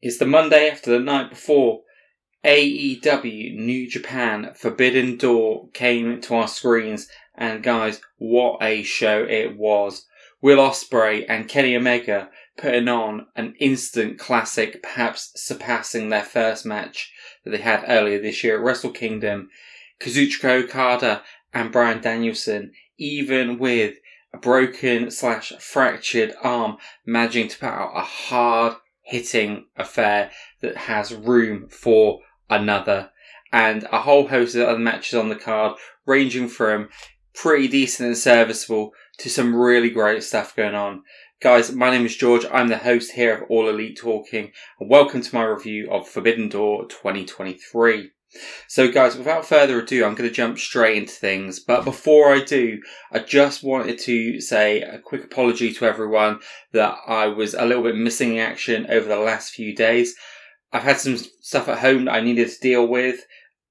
It's the Monday after the night before AEW New Japan Forbidden Door came to our screens, and guys, what a show it was! Will Ospreay and Kenny Omega putting on an instant classic, perhaps surpassing their first match that they had earlier this year at Wrestle Kingdom. Kazuchika Okada and Bryan Danielson, even with a broken slash fractured arm, managing to put out a hard hitting affair that has room for another. And a whole host of other matches on the card, ranging from pretty decent and serviceable to some really great stuff going on. Guys, my name is George. I'm the host here of All Elite Talking, and welcome to my review of Forbidden Door 2023. So, guys, without further ado, I'm going to jump straight into things. But before I do, I just wanted to say a quick apology to everyone that I was a little bit missing in action over the last few days. I've had some stuff at home that I needed to deal with,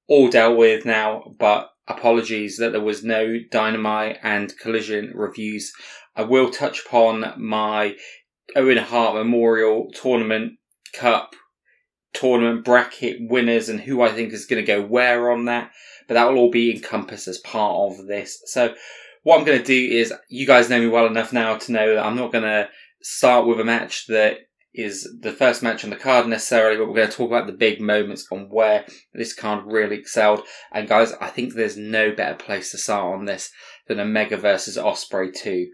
all dealt with now, but apologies that there was no Dynamite and Collision reviews. I will touch upon my Owen Hart Memorial Tournament Cup tournament bracket winners and who I think is going to go where on that. But that will all be encompassed as part of this. So what I'm going to do is, you guys know me well enough now to know that I'm not going to start with a match that is the first match on the card necessarily, but we're going to talk about the big moments on where this card really excelled. And guys, I think there's no better place to start on this than Omega versus Ospreay 2.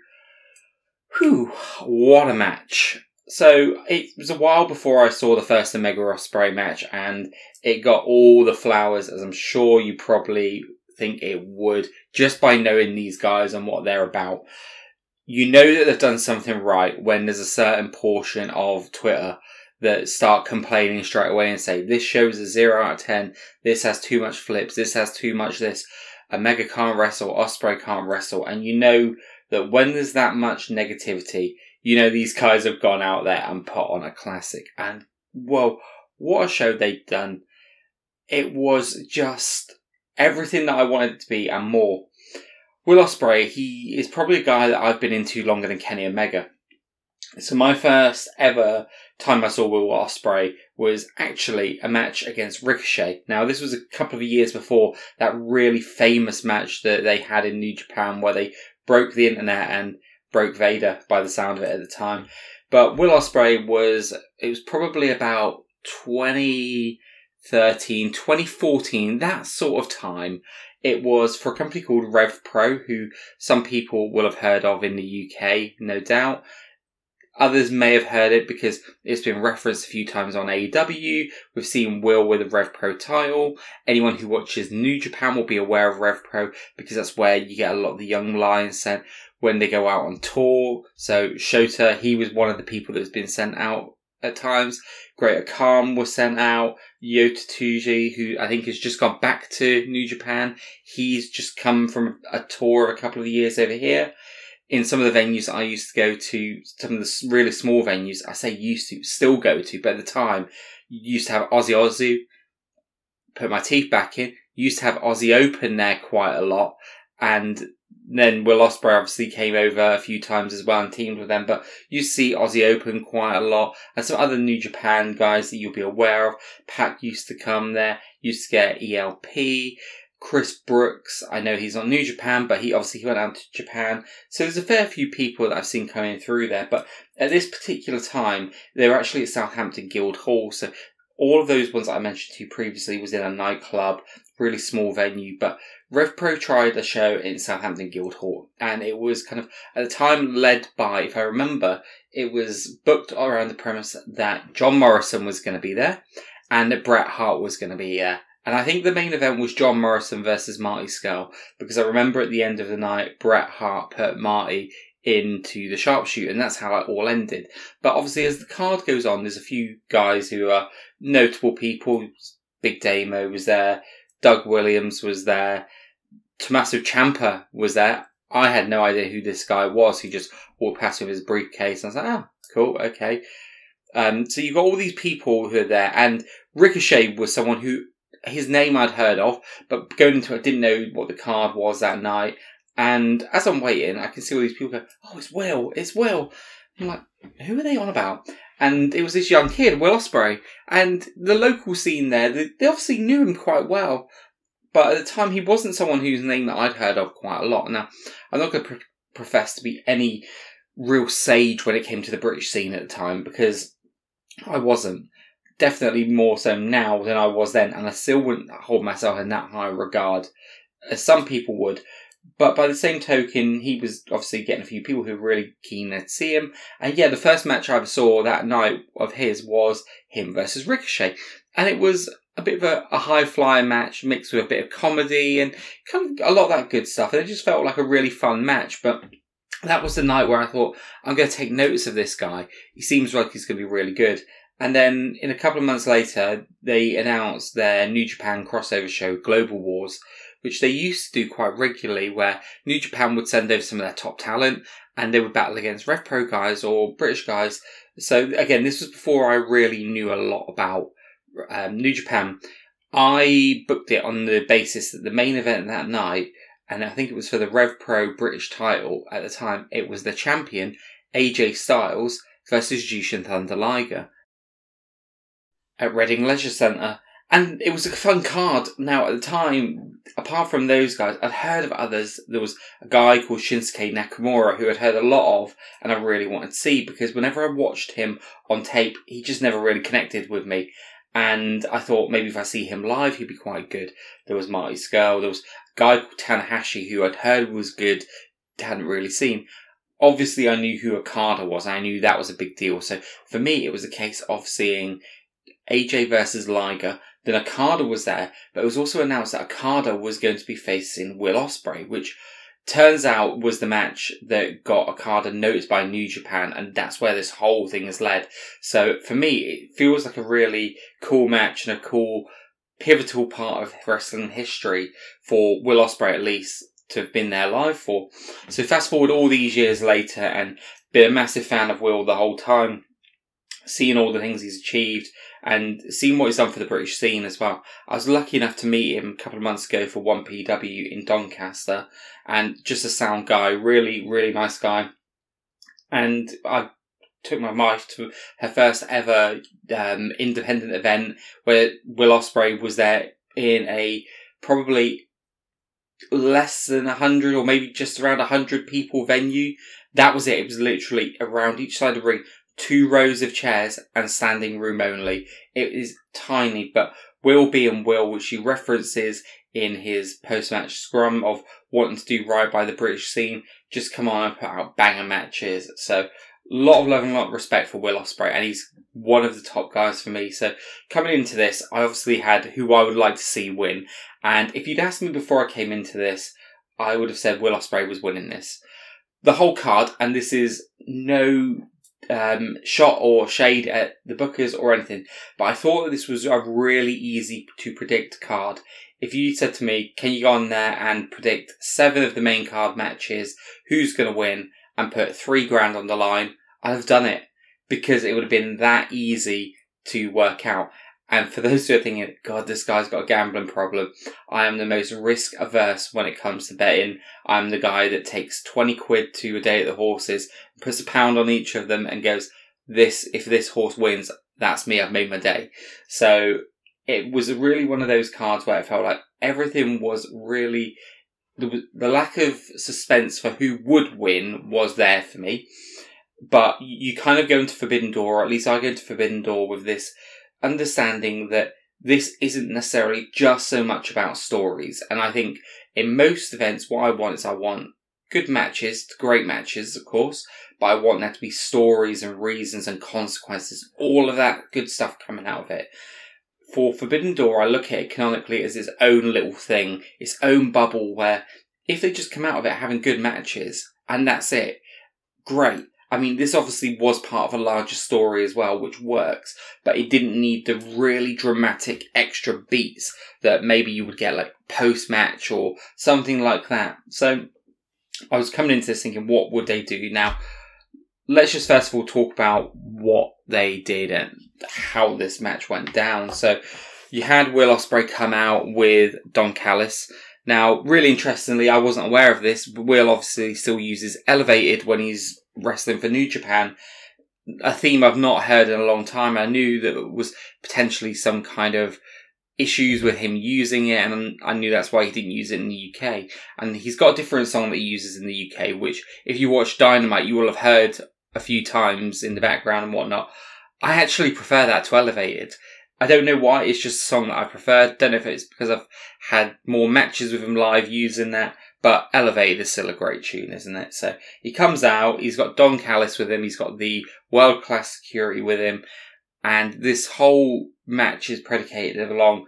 Whew, what a match. So it was a while before I saw the first Omega Ospreay match, and it got all the flowers, as I'm sure you probably think it would, just by knowing these guys and what they're about. You know that they've done something right when there's a certain portion of Twitter that start complaining straight away and say, this shows a 0 out of 10, this has too much flips, this has too much this, Omega can't wrestle, Ospreay can't wrestle, and you know that when there's that much negativity, you know, these guys have gone out there and put on a classic. And, well, what a show they've done. It was just everything that I wanted it to be and more. Will Ospreay, he is probably a guy that I've been into longer than Kenny Omega. So my first ever time I saw Will Ospreay was actually a match against Ricochet. Now this was a couple of years before that really famous match that they had in New Japan where they broke the internet and broke Vader by the sound of it at the time. But Will Ospreay was it was probably about 2013, 2014, that sort of time. It was for a company called Rev Pro, who some people will have heard of in the UK, no doubt. Others may have heard it because it's been referenced a few times on AEW. We've seen Will with a Rev Pro title. Anyone who watches New Japan will be aware of Rev Pro because that's where you get a lot of the young lions sent when they go out on tour. So Shota, he was one of the people that's been sent out at times. Great-O-Khan was sent out. Yota Tsuji, who I think has just gone back to New Japan, he's just come from a tour of a couple of years over here. In some of the venues I used to go to, some of the really small venues, I say used to, still go to, but at the time, used to have Aussie Ozu, put my teeth back in, used to have Aussie Open there quite a lot, and then Will Ospreay obviously came over a few times as well and teamed with them, but you see Aussie Open quite a lot, and some other New Japan guys that you'll be aware of. Pac used to come there, used to get ELP. Chris Brookes, I know he's on New Japan, but he obviously went out to Japan. So there's a fair few people that I've seen coming through there. But at this particular time, they were actually at Southampton Guildhall. So all of those ones that I mentioned to you previously was in a nightclub, really small venue. But RevPro tried a show in Southampton Guildhall, and it was kind of at the time led by, if I remember, it was booked around the premise that John Morrison was going to be there, and that Bret Hart was going to be there. And I think the main event was John Morrison versus Marty Scurll, because I remember at the end of the night, Bret Hart put Marty into the sharpshooter, and that's how it all ended. But obviously, as the card goes on, there's a few guys who are notable people. Big Damo was there, Doug Williams was there, Tommaso Ciampa was there. I had no idea who this guy was. He just walked past with his briefcase. And I was like, oh, cool, okay. Um, so you've got all these people who are there, and Ricochet was someone who his name I'd heard of, but going into it, I didn't know what the card was that night. And as I'm waiting, I can see all these people go, "Oh, it's Will, it's Will." I'm like, who are they on about? And it was this young kid, Will Ospreay, and the local scene there. They, they obviously knew him quite well, but at the time he wasn't someone whose name that I'd heard of quite a lot. Now, I'm not going to pr- profess to be any real sage when it came to the British scene at the time because I wasn't. Definitely more so now than I was then, and I still wouldn't hold myself in that high regard as some people would. But by the same token, he was obviously getting a few people who were really keen to see him. And yeah, the first match I ever saw that night of his was him versus Ricochet. And it was a bit of a, a high flyer match mixed with a bit of comedy and kind of a lot of that good stuff. And it just felt like a really fun match. But that was the night where I thought, I'm going to take notice of this guy. He seems like he's going to be really good. And then in a couple of months later, they announced their New Japan crossover show, Global Wars, which they used to do quite regularly, where New Japan would send over some of their top talent and they would battle against Rev Pro guys or British guys. So again, this was before I really knew a lot about um, New Japan. I booked it on the basis that the main event that night, and I think it was for the Rev Pro British title at the time, it was the champion AJ Styles versus Jushin Thunder Liger at Reading Leisure Centre. And it was a fun card. Now, at the time, apart from those guys, I'd heard of others. There was a guy called Shinsuke Nakamura who I'd heard a lot of and I really wanted to see because whenever I watched him on tape, he just never really connected with me. And I thought maybe if I see him live, he'd be quite good. There was Marty Scurll. There was a guy called Tanahashi who I'd heard was good, hadn't really seen. Obviously, I knew who Okada was. I knew that was a big deal. So for me, it was a case of seeing AJ versus Liger. Then Okada was there, but it was also announced that Okada was going to be facing Will Ospreay, which turns out was the match that got Okada noticed by New Japan, and that's where this whole thing has led. So for me, it feels like a really cool match and a cool pivotal part of wrestling history for Will Ospreay at least to have been there live for. So fast forward all these years later and been a massive fan of Will the whole time, seeing all the things he's achieved, and seeing what he's done for the British scene as well. I was lucky enough to meet him a couple of months ago for 1PW in Doncaster, and just a sound guy, really, really nice guy. And I took my wife to her first ever um, independent event where Will Ospreay was there in a probably less than 100 or maybe just around 100 people venue. That was it. It was literally around each side of the ring two rows of chairs and standing room only. It is tiny, but will be and will, which he references in his post-match scrum of wanting to do right by the British scene, just come on and put out banger matches. So a lot of love and lot of respect for Will Ospreay, and he's one of the top guys for me. So coming into this, I obviously had who I would like to see win, and if you'd asked me before I came into this, I would have said Will Ospreay was winning this. The whole card, and this is no um, shot or shade at the Bookers or anything, but I thought that this was a really easy to predict card. If you said to me, can you go on there and predict seven of the main card matches, who's going to win, and put three grand on the line, I'd have done it because it would have been that easy to work out. And for those who are thinking, God, this guy's got a gambling problem, I am the most risk averse when it comes to betting. I'm the guy that takes 20 quid to a day at the horses, puts a pound on each of them, and goes, This, if this horse wins, that's me, I've made my day. So it was really one of those cards where it felt like everything was really, the, the lack of suspense for who would win was there for me. But you kind of go into Forbidden Door, or at least I go into Forbidden Door with this understanding that this isn't necessarily just so much about stories. And I think in most events, what I want is I want good matches, great matches, of course, but I want there to be stories and reasons and consequences, all of that good stuff coming out of it. For Forbidden Door, I look at it canonically as its own little thing, its own bubble where if they just come out of it having good matches and that's it, great. I mean, this obviously was part of a larger story as well, which works, but it didn't need the really dramatic extra beats that maybe you would get like post match or something like that. So I was coming into this thinking, what would they do? Now, let's just first of all talk about what they did and how this match went down. So you had Will Ospreay come out with Don Callis. Now, really interestingly, I wasn't aware of this, but Will obviously still uses Elevated when he's wrestling for New Japan. a theme I've not heard in a long time. I knew that was potentially some kind of issues with him using it, and I knew that's why he didn't use it in the UK. And he's got a different song that he uses in the UK, which if you watch Dynamite, you will have heard a few times in the background and whatnot. I actually prefer that to Elevated. I don't know why, it's just a song that I prefer. Don't know if it's because I've had more matches with him live using that, but Elevated is still a great tune, isn't it? So he comes out, he's got Don Callis with him, he's got the world class security with him, and this whole match is predicated along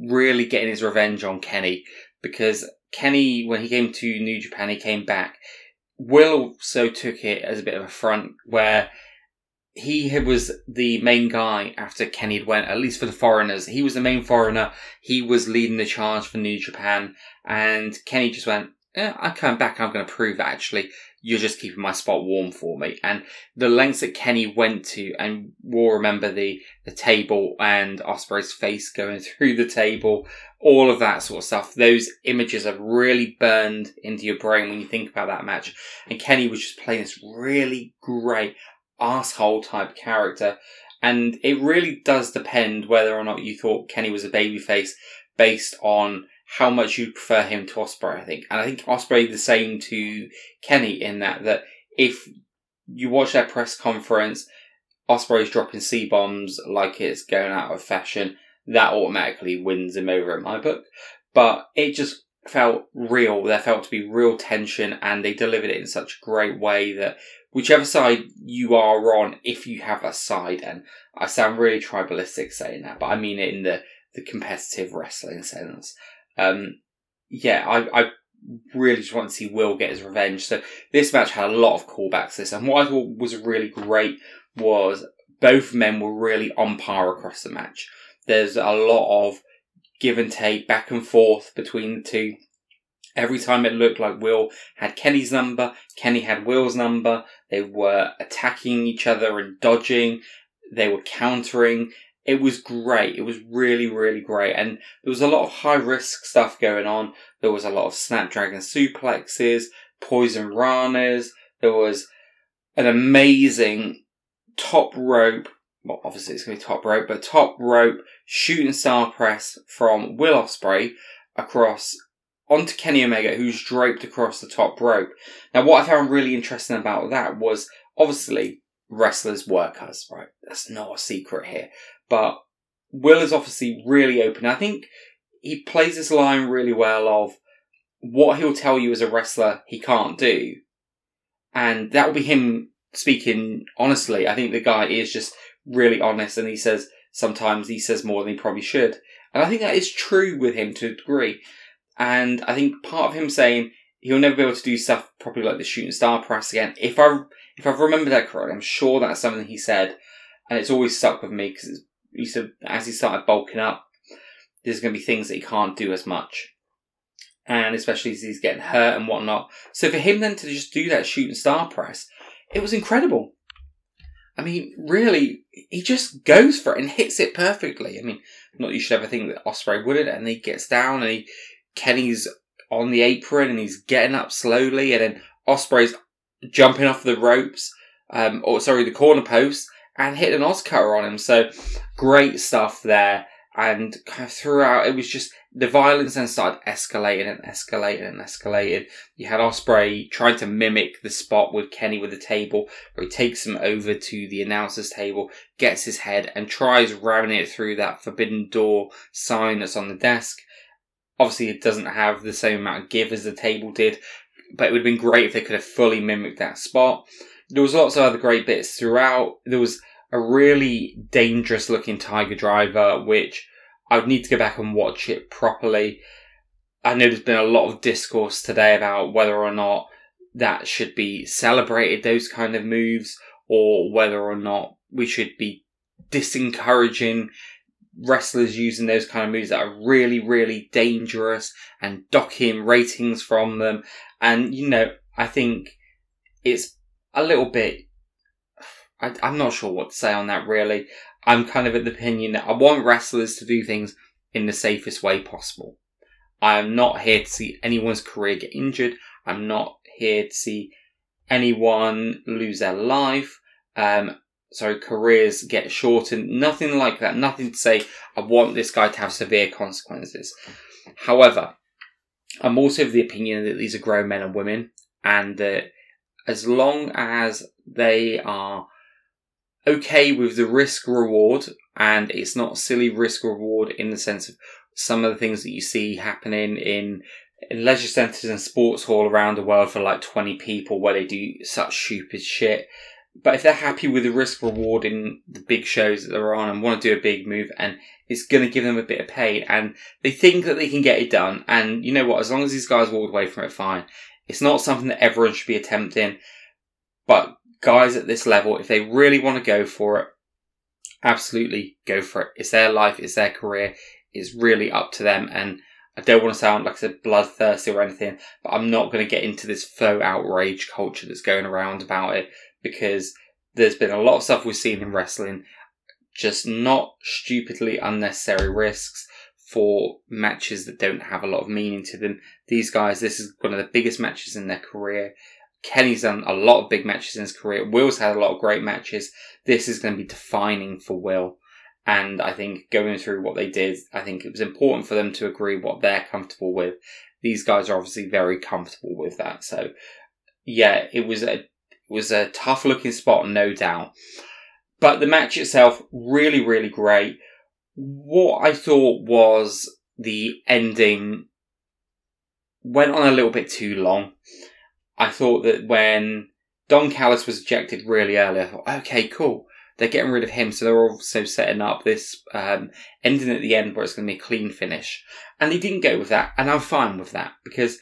really getting his revenge on Kenny because Kenny, when he came to New Japan, he came back. Will also took it as a bit of a front where he was the main guy after Kenny had went, at least for the foreigners. He was the main foreigner. He was leading the charge for New Japan. And Kenny just went, yeah, I'm coming back. I'm going to prove that actually you're just keeping my spot warm for me. And the lengths that Kenny went to, and we'll remember the, the table and Ospreay's face going through the table, all of that sort of stuff. Those images are really burned into your brain when you think about that match. And Kenny was just playing this really great asshole type character. And it really does depend whether or not you thought Kenny was a babyface based on how much you prefer him to Ospreay, I think. And I think Ospreay the same to Kenny in that that if you watch that press conference, Ospreay's dropping C bombs like it's going out of fashion, that automatically wins him over in my book. But it just felt real. There felt to be real tension and they delivered it in such a great way that whichever side you are on, if you have a side, and I sound really tribalistic saying that, but I mean it in the, the competitive wrestling sense. Um, yeah, I, I really just want to see Will get his revenge. So this match had a lot of callbacks. This and what I thought was really great was both men were really on par across the match. There's a lot of give and take, back and forth between the two. Every time it looked like Will had Kenny's number, Kenny had Will's number. They were attacking each other and dodging. They were countering. It was great. It was really, really great. And there was a lot of high risk stuff going on. There was a lot of Snapdragon suplexes, poison ranas. There was an amazing top rope. Well, obviously it's going to be top rope, but top rope shooting star press from Will Ospreay across onto Kenny Omega, who's draped across the top rope. Now, what I found really interesting about that was obviously wrestlers work us, right? That's not a secret here. But Will is obviously really open. I think he plays this line really well of what he'll tell you as a wrestler he can't do. And that will be him speaking honestly. I think the guy is just really honest and he says sometimes he says more than he probably should. And I think that is true with him to a degree. And I think part of him saying he'll never be able to do stuff properly like the shooting star press again. If I if I've remembered that correctly, I'm sure that's something he said, and it's always stuck with me because he said as he started bulking up, there's going to be things that he can't do as much, and especially as he's getting hurt and whatnot. So for him then to just do that shooting star press, it was incredible. I mean, really, he just goes for it and hits it perfectly. I mean, not you should ever think that Ospreay wouldn't, and he gets down and he Kenny's on the apron and he's getting up slowly, and then Ospreay's jumping off the ropes, um, or sorry, the corner post, and hitting an Oscar on him. So great stuff there. And kind of throughout, it was just the violence then started escalating and escalating and escalating. You had Ospreay trying to mimic the spot with Kenny with the table, where he takes him over to the announcer's table, gets his head, and tries ramming it through that forbidden door sign that's on the desk. Obviously, it doesn't have the same amount of give as the table did, but it would have been great if they could have fully mimicked that spot. There was lots of other great bits throughout. There was a really dangerous looking Tiger Driver, which I would need to go back and watch it properly. I know there's been a lot of discourse today about whether or not that should be celebrated, those kind of moves, or whether or not we should be disencouraging wrestlers using those kind of moves that are really, really dangerous and docking ratings from them. And, you know, I think it's a little bit, I, I'm not sure what to say on that really. I'm kind of of the opinion that I want wrestlers to do things in the safest way possible. I am not here to see anyone's career get injured. I'm not here to see anyone lose their life. um, sorry, careers get shortened. Nothing like that. Nothing to say, I want this guy to have severe consequences. However, I'm also of the opinion that these are grown men and women, and that as long as they are okay with the risk reward, and it's not silly risk reward in the sense of some of the things that you see happening in, in leisure centres and sports hall around the world for like 20 people where they do such stupid shit. But if they're happy with the risk reward in the big shows that they're on and want to do a big move and it's going to give them a bit of pain and they think that they can get it done and you know what, as long as these guys walk away from it fine. It's not something that everyone should be attempting, but guys at this level, if they really want to go for it, absolutely go for it. It's their life, it's their career, it's really up to them and I don't want to sound like I said bloodthirsty or anything, but I'm not going to get into this faux outrage culture that's going around about it because there's been a lot of stuff we've seen in wrestling, just not stupidly unnecessary risks for matches that don't have a lot of meaning to them. These guys, this is one of the biggest matches in their career. Kenny's done a lot of big matches in his career. Will's had a lot of great matches. This is going to be defining for Will. And I think going through what they did, I think it was important for them to agree what they're comfortable with. These guys are obviously very comfortable with that. So yeah, it was a was a tough looking spot, no doubt. But the match itself, really, really great. What I thought was the ending went on a little bit too long. I thought that when Don Callis was ejected really early, I thought, okay, cool. They're getting rid of him, so they're also setting up this um, ending at the end where it's going to be a clean finish. And they didn't go with that, and I'm fine with that because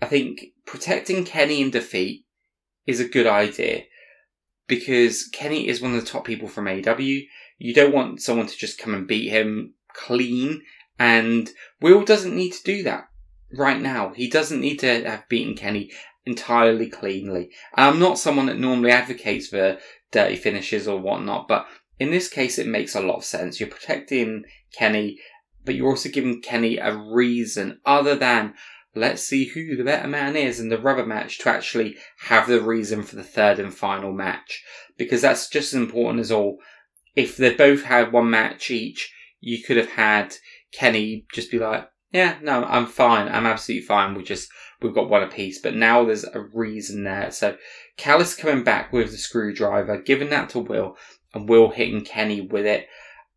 I think protecting Kenny in defeat is a good idea because Kenny is one of the top people from AW. You don't want someone to just come and beat him clean, and Will doesn't need to do that right now. He doesn't need to have beaten Kenny entirely cleanly. And I'm not someone that normally advocates for dirty finishes or whatnot, but in this case, it makes a lot of sense. You're protecting Kenny, but you're also giving Kenny a reason other than let's see who the better man is in the rubber match to actually have the reason for the third and final match. Because that's just as important as all. If they both had one match each, you could have had Kenny just be like, yeah, no, I'm fine. I'm absolutely fine. We just, we've got one apiece. But now there's a reason there. So Callis coming back with the screwdriver, giving that to Will, and Will hitting Kenny with it.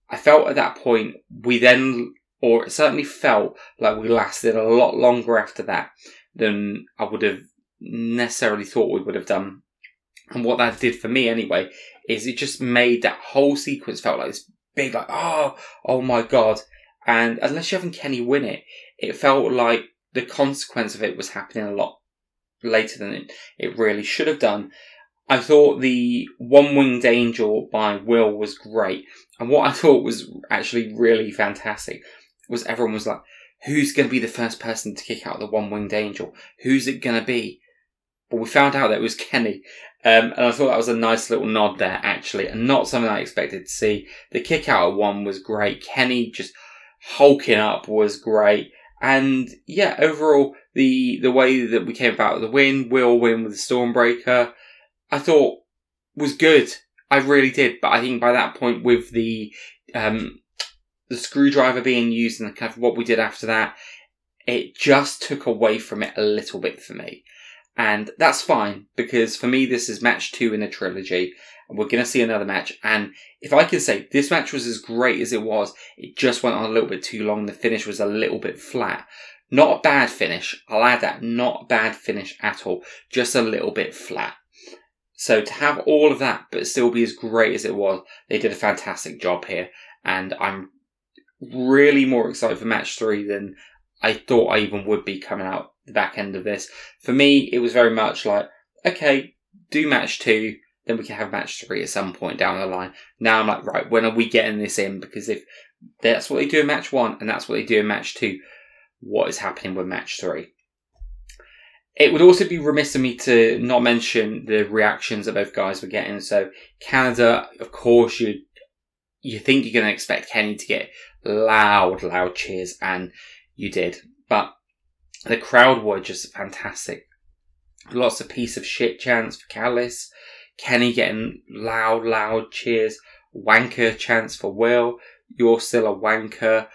I felt at that point, we then or it certainly felt like we lasted a lot longer after that than I would have necessarily thought we would have done. And what that did for me anyway is it just made that whole sequence felt like this big, like, oh, oh my god. And unless you haven't Kenny win it, it felt like the consequence of it was happening a lot later than it, it really should have done. I thought the One Winged Angel by Will was great. And what I thought was actually really fantastic was everyone was like, who's going to be the first person to kick out the one winged angel? Who's it going to be? But we found out that it was Kenny. Um, and I thought that was a nice little nod there, actually, and not something I expected to see. The kick out one was great. Kenny just hulking up was great. And yeah, overall, the, the way that we came about the win, we'll win with the Stormbreaker, I thought was good. I really did. But I think by that point with the, um, the screwdriver being used and kind of what we did after that, it just took away from it a little bit for me. And that's fine because for me, this is match two in the trilogy. And we're going to see another match. And if I can say this match was as great as it was, it just went on a little bit too long. The finish was a little bit flat. Not a bad finish. I'll add that. Not a bad finish at all. Just a little bit flat. So to have all of that, but still be as great as it was, they did a fantastic job here. And I'm really more excited for match three than I thought I even would be coming out the back end of this. For me, it was very much like, okay, do match two, then we can have match three at some point down the line. Now I'm like, right, when are we getting this in? Because if that's what they do in match one and that's what they do in match two, what is happening with match three? It would also be remiss of me to not mention the reactions that both guys were getting. So Canada, of course, you you think you're going to expect Kenny to get loud, loud cheers, and you did. But the crowd were just fantastic. Lots of piece of shit chants for Callis. Kenny getting loud, loud cheers, wanker chants for Will. You're still a wanker.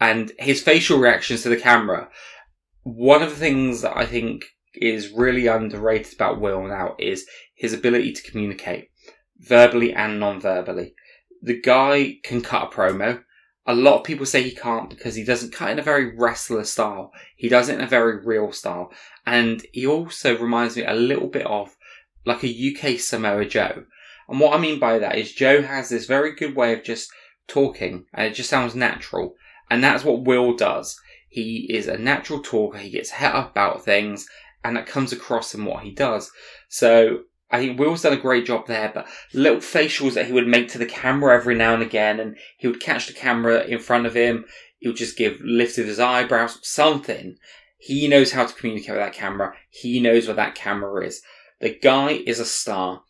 And his facial reactions to the camera. One of the things that I think is really underrated about Will now is his ability to communicate verbally and non-verbally. The guy can cut a promo. A lot of people say he can't because he doesn't cut in a very wrestler style. He does it in a very real style. And he also reminds me a little bit of like a UK Samoa Joe. And what I mean by that is Joe has this very good way of just talking and it just sounds natural. And that's what Will does. He is a natural talker. He gets het up about things and that comes across in what he does. So Uh, I think Will's done a great job there, but little facials that he would make to the camera every now and again, and he would catch the camera in front of him. He would just give lift of his eyebrows, something. He knows how to communicate with that camera. He knows where that camera is. The guy is a star.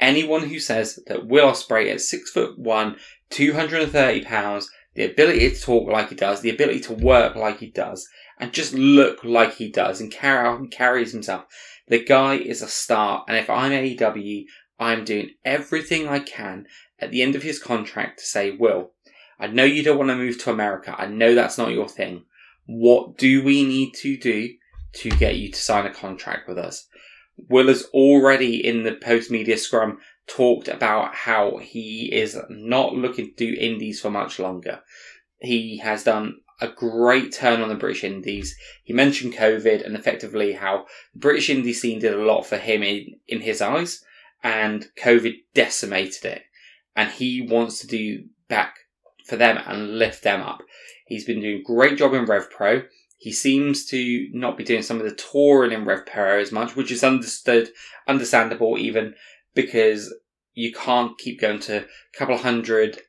Anyone who says that Will Ospreay at six foot one, 230 pounds, the ability to talk like he does, the ability to work like he does, and just look like he does and carry out and carries himself. The guy is a star, and if I'm AEW, I'm doing everything I can at the end of his contract to say, Will, I know you don't want to move to America. I know that's not your thing. What do we need to do to get you to sign a contract with us? Will has already in the post media scrum talked about how he is not looking to do indies for much longer. He has done a great turn on the British Indies. He mentioned COVID and effectively how the British Indie scene did a lot for him in, in his eyes, and COVID decimated it. And he wants to do back for them and lift them up. He's been doing a great job in Rev Pro. He seems to not be doing some of the touring in Rev Pro as much, which is understood, understandable even because you can't keep going to a couple of hundred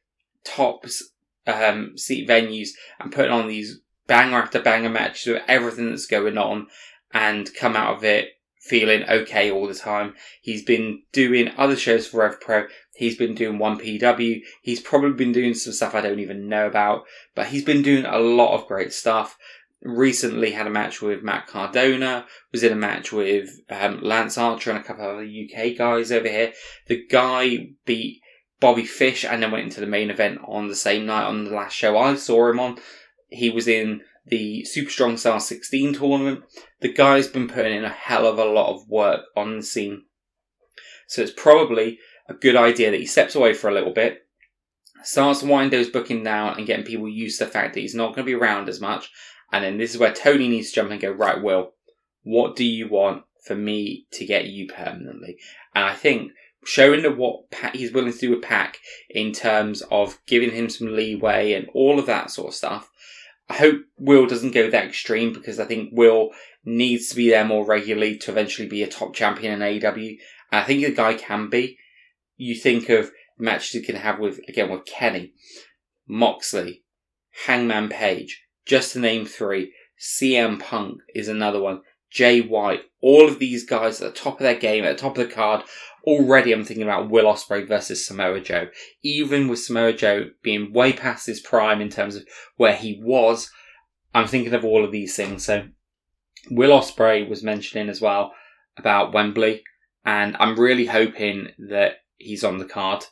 tops um, seat venues and putting on these banger after banger matches with everything that's going on and come out of it feeling okay all the time. He's been doing other shows for Rev Pro. He's been doing 1PW. He's probably been doing some stuff I don't even know about, but he's been doing a lot of great stuff. Recently had a match with Matt Cardona, was in a match with um, Lance Archer and a couple of other UK guys over here. The guy beat Bobby Fish and then went into the main event on the same night on the last show I saw him on. He was in the Super Strong Style 16 tournament. The guy's been putting in a hell of a lot of work on the scene. So it's probably a good idea that he steps away for a little bit, starts to wind those booking down and getting people used to the fact that he's not going to be around as much. And then this is where Tony needs to jump and go, right, Will, what do you want for me to get you permanently? And I think showing the what he's willing to do with PAC in terms of giving him some leeway and all of that sort of stuff. I hope Will doesn't go that extreme because I think Will needs to be there more regularly to eventually be a top champion in AEW. And I think the guy can be. You think of matches he can have with, again, with Kenny, Moxley, Hangman Page, just to name three. CM Punk is another one. Jay White, all of these guys at the top of their game, at the top of the card, already I'm thinking about Will Ospreay versus Samoa Joe. Even with Samoa Joe being way past his prime in terms of where he was, I'm thinking of all of these things. So Will Ospreay was mentioning as well about Wembley, and I'm really hoping that he's on the card.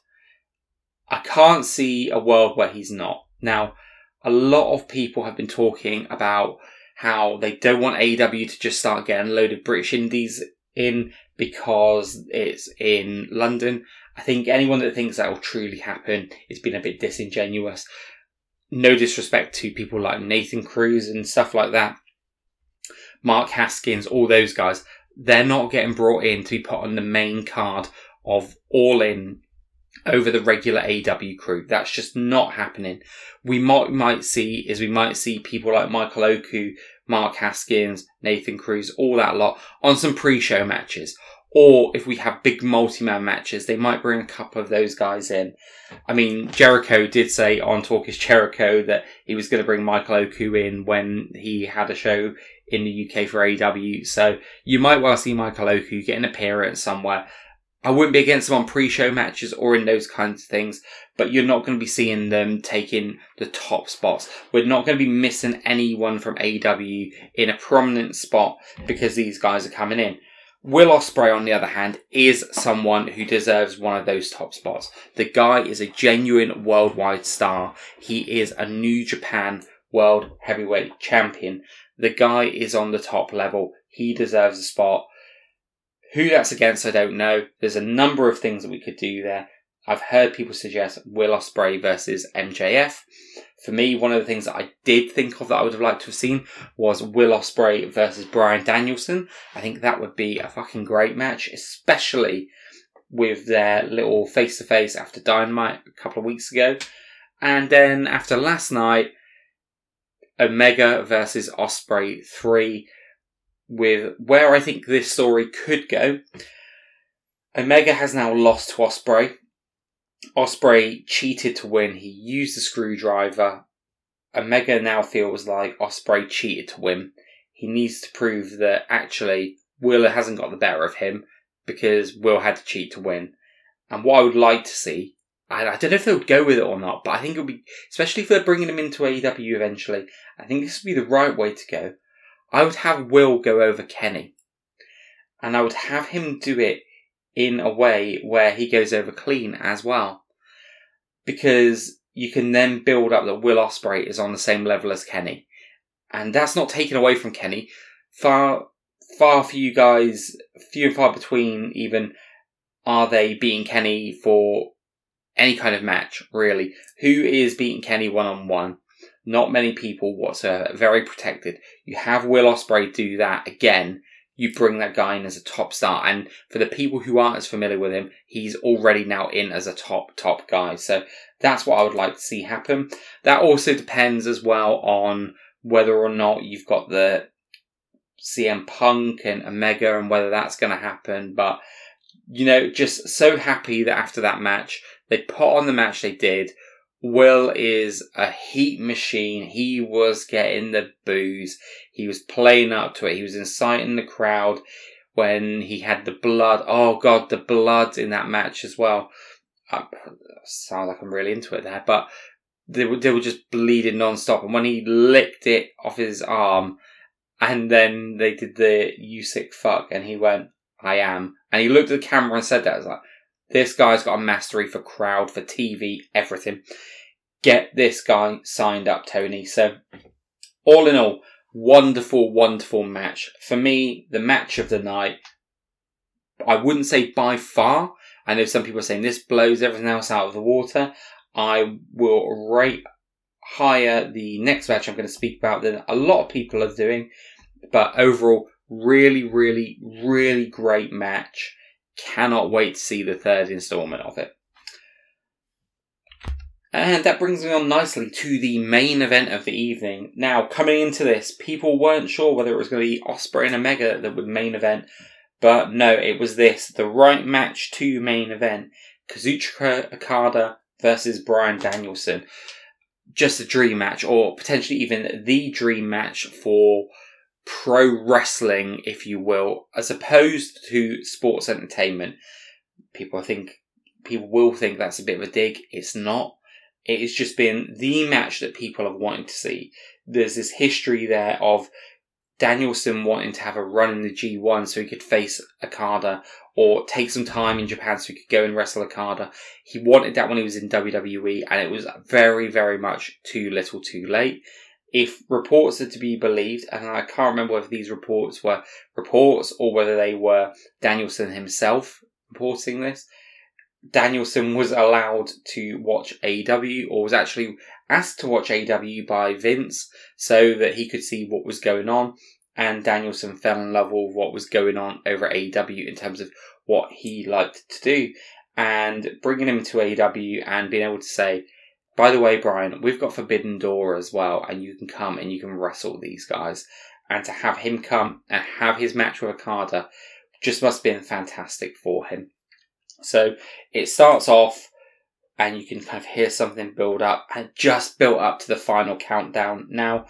I can't see a world where he's not. Now, a lot of people have been talking about how they don't want AEW to just start getting a load of British indies in because it's in London. I think anyone that thinks that will truly happen is being a bit disingenuous. No disrespect to people like Nathan Cruz and stuff like that. Mark Haskins, all those guys, they're not getting brought in to be put on the main card of All In over the regular AW crew. That's just not happening. We might might see is we might see people like Michael Oku, Mark Haskins, Nathan Cruz, all that lot on some pre-show matches. Or if we have big multi-man matches, they might bring a couple of those guys in. I mean, Jericho did say on Talk is Jericho that he was going to bring Michael Oku in when he had a show in the UK for AW. So you might well see Michael Oku get an appearance somewhere. I wouldn't be against them on pre-show matches or in those kinds of things, but you're not going to be seeing them taking the top spots. We're not going to be missing anyone from AW in a prominent spot because these guys are coming in. Will Ospreay, on the other hand, is someone who deserves one of those top spots. The guy is a genuine worldwide star. He is a New Japan World Heavyweight Champion. The guy is on the top level. He deserves a spot. Who that's against, I don't know. There's a number of things that we could do there. I've heard people suggest Will Ospreay versus MJF. For me, one of the things that I did think of that I would have liked to have seen was Will Ospreay versus Bryan Danielson. I think that would be a fucking great match, especially with their little face to face after Dynamite a couple of weeks ago. And then after last night, Omega versus Ospreay 3 with where I think this story could go. Omega has now lost to Ospreay. Ospreay cheated to win. He used the screwdriver. Omega now feels like Ospreay cheated to win. He needs to prove that actually Will hasn't got the better of him because Will had to cheat to win. And what I would like to see, I, I don't know if they would go with it or not, but I think it would be, especially if they're bringing him into AEW eventually, I think this would be the right way to go. I would have Will go over Kenny. And I would have him do it in a way where he goes over clean as well. Because you can then build up that Will Ospreay is on the same level as Kenny. And that's not taken away from Kenny. Far, far few guys, few and far between even, are they beating Kenny for any kind of match, really. Who is beating Kenny one on one? Not many people whatsoever. Very protected. You have Will Ospreay do that again you bring that guy in as a top star. And for the people who aren't as familiar with him, he's already now in as a top, top guy. So that's what I would like to see happen. That also depends as well on whether or not you've got the CM Punk and Omega and whether that's going to happen. But, you know, just so happy that after that match, they put on the match they did Will is a heat machine. He was getting the booze. He was playing up to it. He was inciting the crowd when he had the blood. Oh god, the blood in that match as well. I, sound like I'm really into it there, but they were, they were just bleeding non-stop. And when he licked it off his arm, and then they did the "you sick fuck," and he went, "I am," and he looked at the camera and said that. I was like, this guy's got a mastery for crowd, for TV, everything. Get this guy signed up, Tony. So, all in all, wonderful, wonderful match. For me, the match of the night, I wouldn't say by far. I know some people are saying this blows everything else out of the water. I will rate higher the next match I'm going to speak about than a lot of people are doing. But overall, really, really, really great match. Cannot wait to see the third installment of it. And that brings me on nicely to the main event of the evening. Now, coming into this, people weren't sure whether it was going to be Ospreay and Omega that would main event, but no, it was this the right match to main event Kazuchika Okada versus Bryan Danielson. Just a dream match, or potentially even the dream match for pro wrestling, if you will, as opposed to sports entertainment. People think people will think that's a bit of a dig. It's not. It has just been the match that people have wanted to see. There's this history there of Danielson wanting to have a run in the G1 so he could face Okada or take some time in Japan so he could go and wrestle Okada. He wanted that when he was in WWE and it was very, very much too little too late if reports are to be believed, and I can't remember whether these reports were reports or whether they were Danielson himself reporting this, Danielson was allowed to watch AEW or was actually asked to watch AEW by Vince so that he could see what was going on. And Danielson fell in love with what was going on over AEW in terms of what he liked to do. And bringing him to AEW and being able to say, by the way, Brian, we've got Forbidden Door as well, and you can come and you can wrestle these guys. And to have him come and have his match with Okada just must have been fantastic for him. So it starts off, and you can kind of hear something build up, and just built up to the final countdown. Now,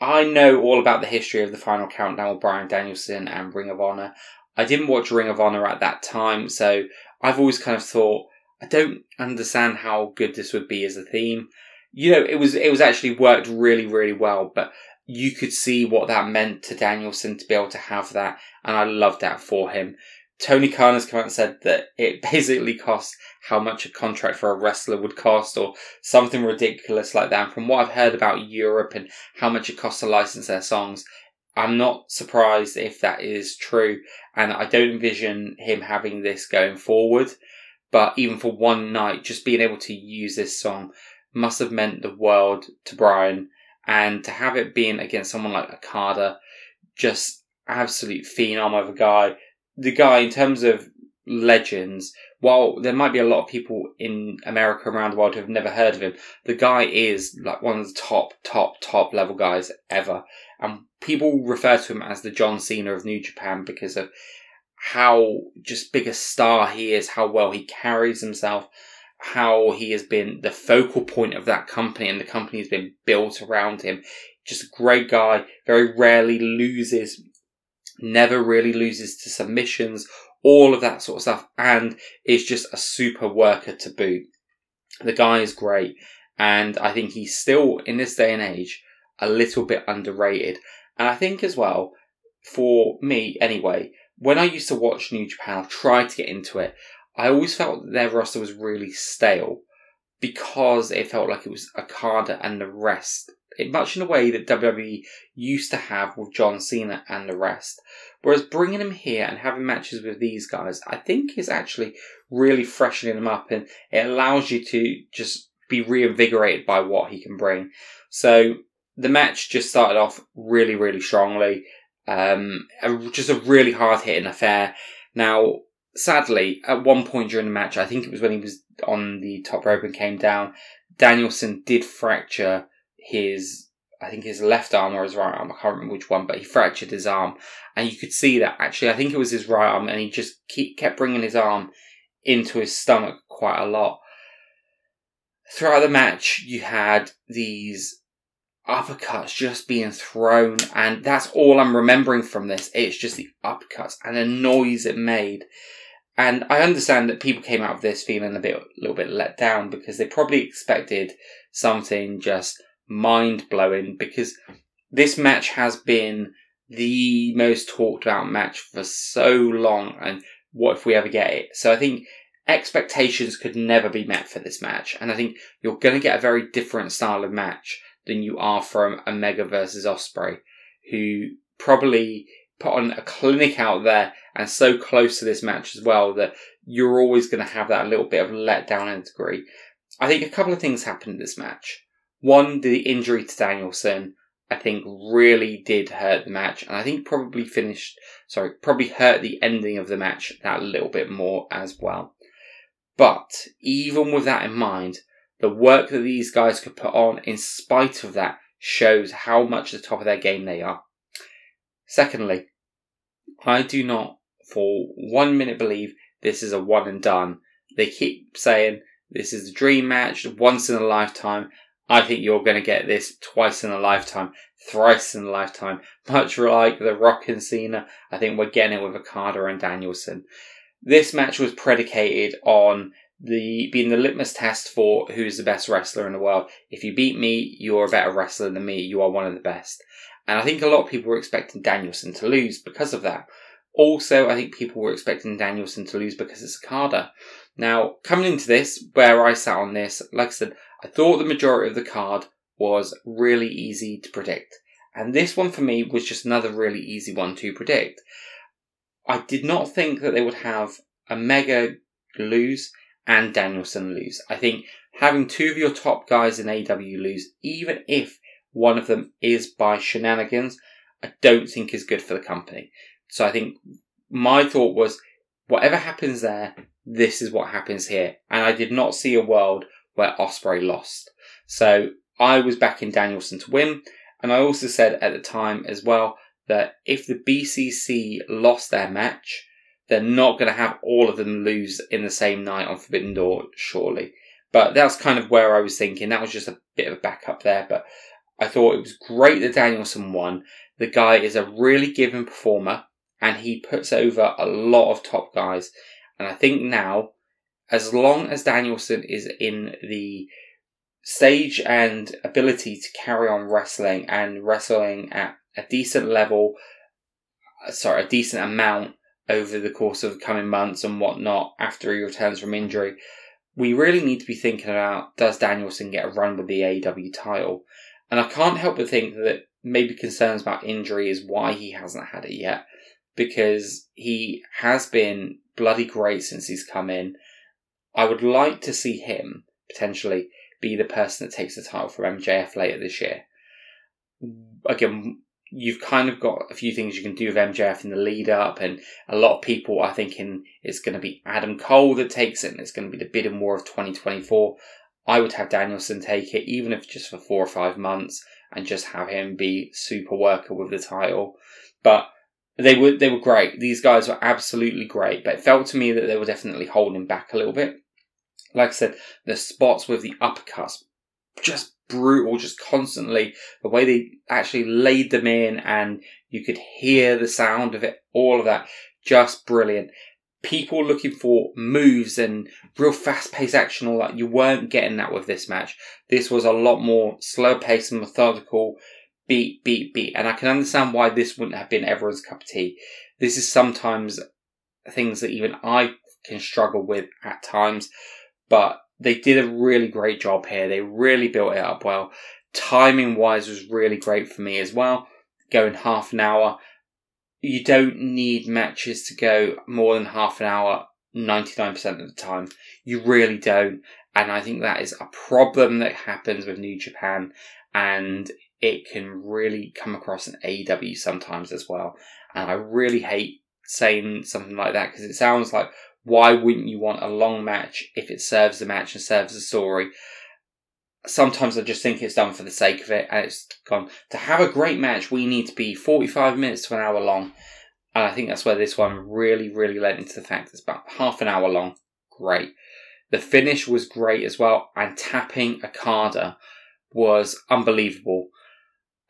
I know all about the history of the final countdown with Bryan Danielson and Ring of Honor. I didn't watch Ring of Honor at that time, so I've always kind of thought I don't understand how good this would be as a theme. You know, it was it was actually worked really really well, but you could see what that meant to Danielson to be able to have that, and I loved that for him. Tony Khan has come out and said that it basically costs how much a contract for a wrestler would cost, or something ridiculous like that. And from what I've heard about Europe and how much it costs to license their songs, I'm not surprised if that is true, and I don't envision him having this going forward. But even for one night, just being able to use this song must have meant the world to Bryan. and to have it being against someone like Okada, just absolute phenom of a guy. The guy, in terms of legends, while there might be a lot of people in America around the world who have never heard of him, the guy is like one of the top, top, top level guys ever. And people refer to him as the John Cena of New Japan because of how just big a star he is, how well he carries himself, how he has been the focal point of that company and the company has been built around him. Just a great guy, very rarely loses, never really loses to submissions, all of that sort of stuff, and is just a super worker to boot. The guy is great, and I think he's still, in this day and age, a little bit underrated. And I think as well, for me anyway, when I used to watch New Japan, I tried to get into it. I always felt their roster was really stale because it felt like it was Okada and the rest. It, much in the way that WWE used to have with John Cena and the rest. Whereas bringing him here and having matches with these guys, I think is actually really freshening him up and it allows you to just be reinvigorated by what he can bring. So the match just started off really, really strongly. Um, just a really hard hitting affair. Now, sadly, at one point during the match, I think it was when he was on the top rope and came down, Danielson did fracture his, I think his left arm or his right arm. I can't remember which one, but he fractured his arm, and you could see that actually. I think it was his right arm, and he just keep, kept bringing his arm into his stomach quite a lot. Throughout the match, you had these uppercuts just being thrown, and that's all I'm remembering from this. It's just the uppercuts and the noise it made. And I understand that people came out of this feeling a bit, a little bit let down because they probably expected something just mind blowing. Because this match has been the most talked about match for so long, and what if we ever get it? So I think expectations could never be met for this match, and I think you're going to get a very different style of match than you are from Omega versus Ospreay, who probably put on a clinic out there and so close to this match as well that you're always going to have that little bit of letdown in degree. I think a couple of things happened in this match. One, the injury to Danielson, I think really did hurt the match, and I think probably finished, sorry, probably hurt the ending of the match that little bit more as well. But even with that in mind, the work that these guys could put on in spite of that shows how much the top of their game they are. Secondly, I do not for one minute believe this is a one and done. They keep saying this is the dream match, once in a lifetime. I think you're going to get this twice in a lifetime, thrice in a lifetime. Much like The Rock and Cena, I think we're getting it with Okada and Danielson. This match was predicated on the being the litmus test for who's the best wrestler in the world. If you beat me, you're a better wrestler than me. You are one of the best. And I think a lot of people were expecting Danielson to lose because of that. Also, I think people were expecting Danielson to lose because it's Okada. Now, coming into this, where I sat on this, like I said, I thought the majority of the card was really easy to predict. And this one for me was just another really easy one to predict. I did not think that they would have Omega lose and Danielson lose. I think having two of your top guys in AEW lose, even if one of them is by shenanigans, I don't think is good for the company. So I think my thought was whatever happens there, this is what happens here. And I did not see a world where Ospreay lost. So I was backing Danielson to win. And I also said at the time as well that if the BCC lost their match, they're not going to have all of them lose in the same night on Forbidden Door, surely. But that's kind of where I was thinking. That was just a bit of a backup there. But I thought it was great that Danielson won. The guy is a really given performer and he puts over a lot of top guys. And I think now, as long as Danielson is in the stage and ability to carry on wrestling and wrestling at a decent level, sorry, a decent amount over the course of coming months and whatnot after he returns from injury, we really need to be thinking about does Danielson get a run with the AEW title? And I can't help but think that maybe concerns about injury is why he hasn't had it yet, because he has been bloody great since he's come in. I would like to see him potentially be the person that takes the title from MJF later this year. Again, you've kind of got a few things you can do with MJF in the lead up, and a lot of people are thinking it's going to be Adam Cole that takes it, and it's going to be the bidding war of 2024. I would have Danielson take it, even if just for four or five months, and just have him be super worker with the title. But they were they were great. These guys were absolutely great, but it felt to me that they were definitely holding back a little bit. Like I said, the spots with the uppercuts just brutal, just constantly. The way they actually laid them in and you could hear the sound of it, all of that, just brilliant. People looking for moves and real fast paced action, all that. You weren't getting that with this match. This was a lot more slow paced and methodical, beat, beat, beat. And I can understand why this wouldn't have been everyone's cup of tea. This is sometimes things that even I can struggle with at times, but they did a really great job here. They really built it up well. Timing wise was really great for me as well. Going half an hour. You don't need matches to go more than half an hour 99% of the time. You really don't. And I think that is a problem that happens with New Japan and it can really come across in AEW sometimes as well. And I really hate saying something like that because it sounds like, why wouldn't you want a long match if it serves the match and serves the story? Sometimes I just think it's done for the sake of it and it's gone. To have a great match, we need to be 45 minutes to an hour long. And I think that's where this one really, really led into the fact that it's about half an hour long. Great. The finish was great as well, and tapping Okada was unbelievable.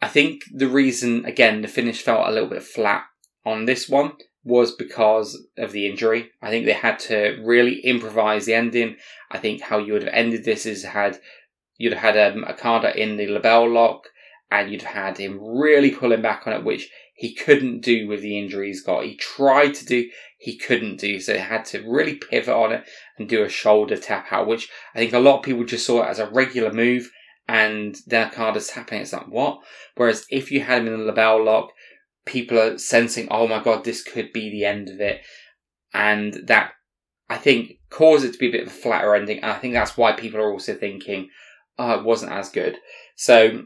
I think the reason, again, the finish felt a little bit flat on this one was because of the injury. I think they had to really improvise the ending. I think how you would have ended this is had you'd have had um, Okada in the LeBell Lock, and you'd have had him really pulling back on it, which he couldn't do with the injury he's got. He tried to do, he couldn't do, so he had to really pivot on it and do a shoulder tap out, which I think a lot of people just saw it as a regular move. And then Okada's tapping, it's like, what? Whereas if you had him in the LeBell Lock, people are sensing, oh my god, this could be the end of it. And that, I think, caused it to be a bit of a flatter ending. And I think that's why people are also thinking, oh, it wasn't as good. So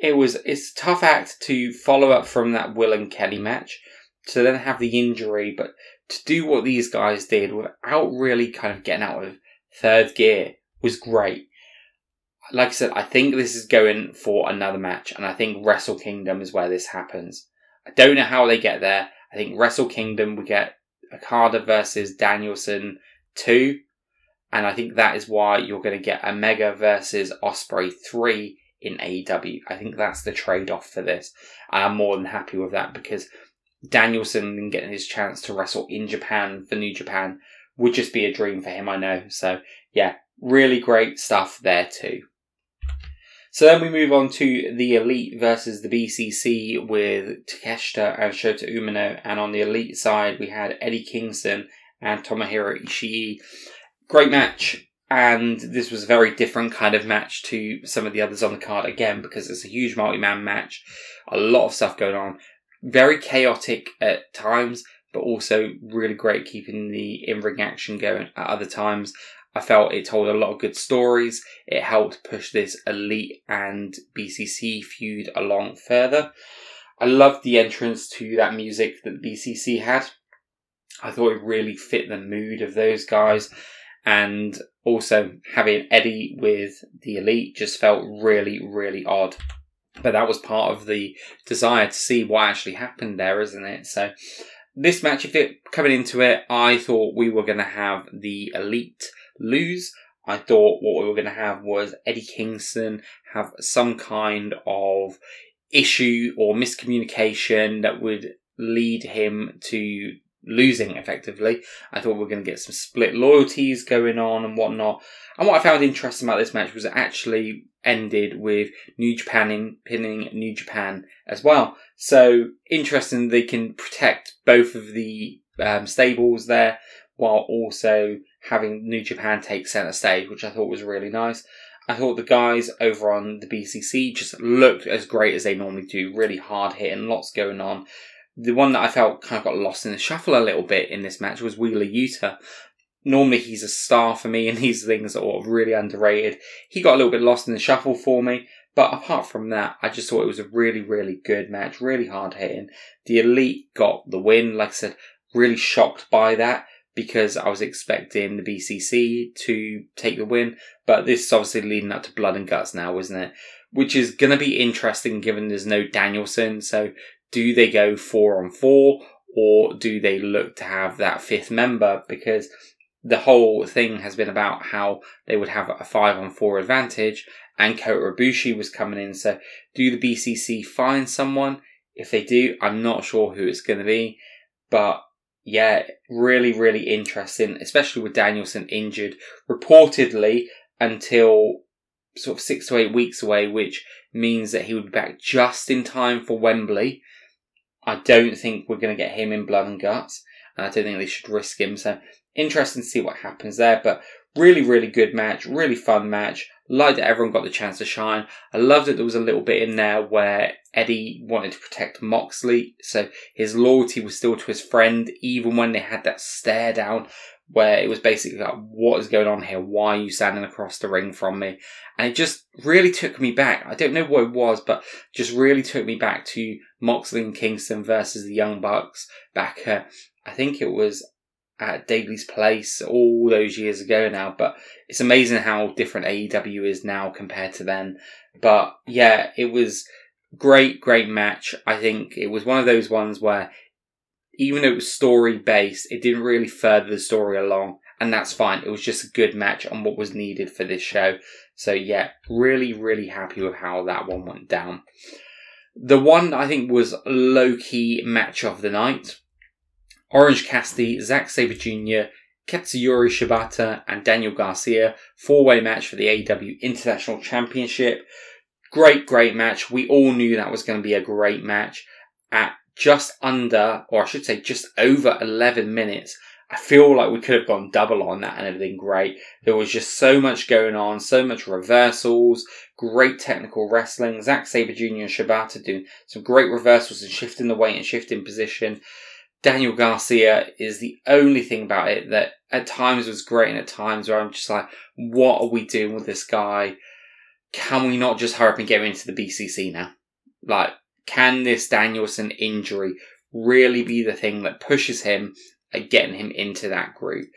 it was, it's a tough act to follow up from that Will and Kenny match to then have the injury, but to do what these guys did without really kind of getting out of third gear was great. Like I said, I think this is going for another match, and I think Wrestle Kingdom is where this happens. I don't know how they get there. I think Wrestle Kingdom we get Okada versus Danielson 2. And I think that is why you're going to get Omega versus Ospreay 3 in AEW. I think that's the trade off for this. I'm more than happy with that because Danielson getting his chance to wrestle in Japan for New Japan would just be a dream for him, I know. So, yeah, really great stuff there too. So then we move on to the Elite versus the BCC with Takeshita and Shota Umino. And on the Elite side, we had Eddie Kingston and Tomohiro Ishii. Great match. And this was a very different kind of match to some of the others on the card again because it's a huge multi-man match. A lot of stuff going on. Very chaotic at times, but also really great keeping the in-ring action going at other times. I felt it told a lot of good stories. It helped push this Elite and BCC feud along further. I loved the entrance to that music that BCC had. I thought it really fit the mood of those guys. And also having Eddie with the Elite just felt really, really odd. But that was part of the desire to see what actually happened there, isn't it? So this match, if it coming into it, I thought we were going to have the Elite lose. I thought what we were going to have was Eddie Kingston have some kind of issue or miscommunication that would lead him to losing effectively. I thought we were going to get some split loyalties going on and whatnot. And what I found interesting about this match was it actually ended with New Japan in, pinning New Japan as well. So interesting, they can protect both of the um, stables there while also having New Japan take centre stage, which I thought was really nice. I thought the guys over on the BCC just looked as great as they normally do, really hard hitting, lots going on. The one that I felt kind of got lost in the shuffle a little bit in this match was Wheeler Yuta. Normally he's a star for me and these things are really underrated. He got a little bit lost in the shuffle for me, but apart from that, I just thought it was a really, really good match, really hard hitting. The Elite got the win, like I said, really shocked by that because I was expecting the BCC to take the win, but this is obviously leading up to Blood and Guts now, isn't it? Which is going to be interesting given there's no Danielson. So, do they go four on four or do they look to have that fifth member? Because the whole thing has been about how they would have a five on four advantage and Kota Ibushi was coming in. So, do the BCC find someone? If they do, I'm not sure who it's going to be, but yeah, really, really interesting, especially with Danielson injured reportedly until sort of six to eight weeks away, which means that he would be back just in time for Wembley. I don't think we're going to get him in blood and guts, I don't think they should risk him. So interesting to see what happens there. But really, really good match, really fun match. Like that everyone got the chance to shine. I loved that there was a little bit in there where Eddie wanted to protect Moxley, so his loyalty was still to his friend, even when they had that stare down where it was basically like, what is going on here? Why are you standing across the ring from me? And it just really took me back. I don't know what it was, but just really took me back to Moxley and Kingston versus the Young Bucks back at, I think it was at Daily's Place all those years ago now, but it's amazing how different AEW is now compared to then. But yeah, it was great, great match. I think it was one of those ones where even though it was story based, it didn't really further the story along, and that's fine. It was just a good match on what was needed for this show. So yeah, really, really happy with how that one went down. The one I think was low key match of the night Orange Cassidy, Zack Sabre Jr., Katsuyori Shibata, and Daniel Garcia. Four way match for the AEW International Championship. Great, great match. We all knew that was going to be a great match. At just under, or I should say just over 11 minutes, I feel like we could have gone double on that and it'd been great. There was just so much going on, so much reversals, great technical wrestling. Zack Sabre Jr. and Shibata doing some great reversals and shifting the weight and shifting position. Daniel Garcia is the only thing about it that at times was great and at times where I'm just like, what are we doing with this guy? Can we not just hurry up and get him into the BCC now? Like, can this Danielson injury really be the thing that pushes him at getting him into that group?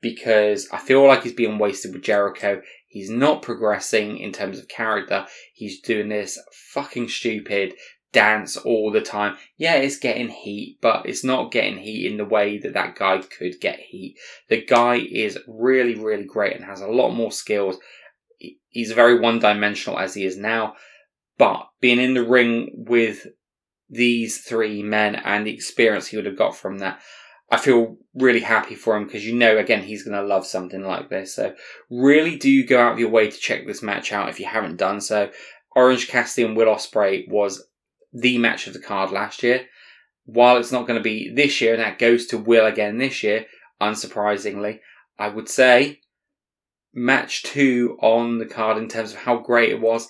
Because I feel like he's being wasted with Jericho. He's not progressing in terms of character. He's doing this fucking stupid dance all the time. Yeah, it's getting heat, but it's not getting heat in the way that that guy could get heat. The guy is really, really great and has a lot more skills. He's very one dimensional as he is now, but being in the ring with these three men and the experience he would have got from that, I feel really happy for him because you know, again, he's going to love something like this. So, really do go out of your way to check this match out if you haven't done so. Orange Cassidy and Will Ospreay was the match of the card last year. While it's not going to be this year, and that goes to Will again this year, unsurprisingly, I would say match two on the card in terms of how great it was.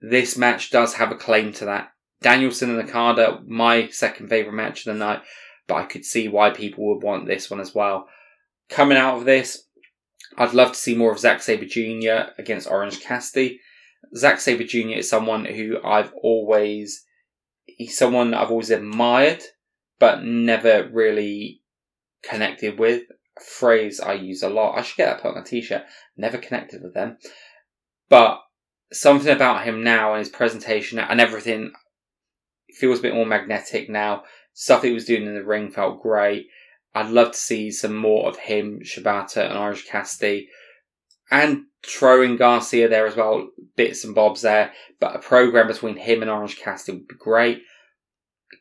This match does have a claim to that. Danielson and Okada, my second favourite match of the night, but I could see why people would want this one as well. Coming out of this, I'd love to see more of Zack Sabre Jr. against Orange Cassidy. Zack Sabre Jr. is someone who I've always he's someone I've always admired, but never really connected with. A phrase I use a lot. I should get that put on a t-shirt. Never connected with them, but something about him now and his presentation and everything feels a bit more magnetic now. Stuff he was doing in the ring felt great. I'd love to see some more of him, Shibata and Orange Cassidy and throwing Garcia there as well, bits and bobs there. But a program between him and Orange Cassidy would be great.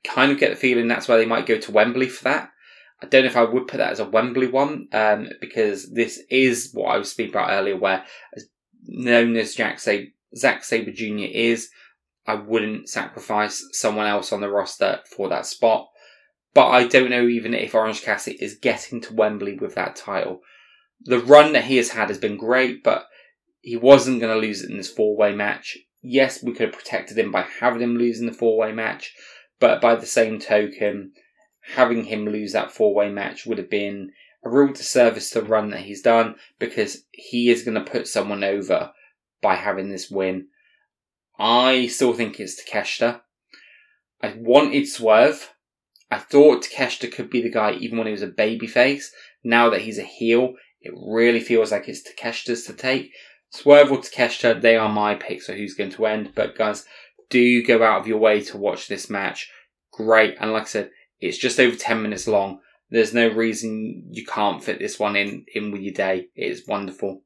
kind of get the feeling that's where they might go to Wembley for that. I don't know if I would put that as a Wembley one, um, because this is what I was speaking about earlier, where as known as Jack Zack Sabre Jr. is, I wouldn't sacrifice someone else on the roster for that spot. But I don't know even if Orange Cassidy is getting to Wembley with that title. The run that he has had has been great, but he wasn't going to lose it in this four way match. Yes, we could have protected him by having him lose in the four way match, but by the same token, having him lose that four way match would have been a real disservice to the run that he's done because he is going to put someone over by having this win. I still think it's Takeshita. I wanted Swerve. I thought Takeshita could be the guy even when he was a babyface. Now that he's a heel, it really feels like it's Takeshita's to take. Swerve or Takeshita, they are my picks for who's going to end. But guys, do go out of your way to watch this match. Great. And like I said, it's just over 10 minutes long. There's no reason you can't fit this one in, in with your day. It is wonderful.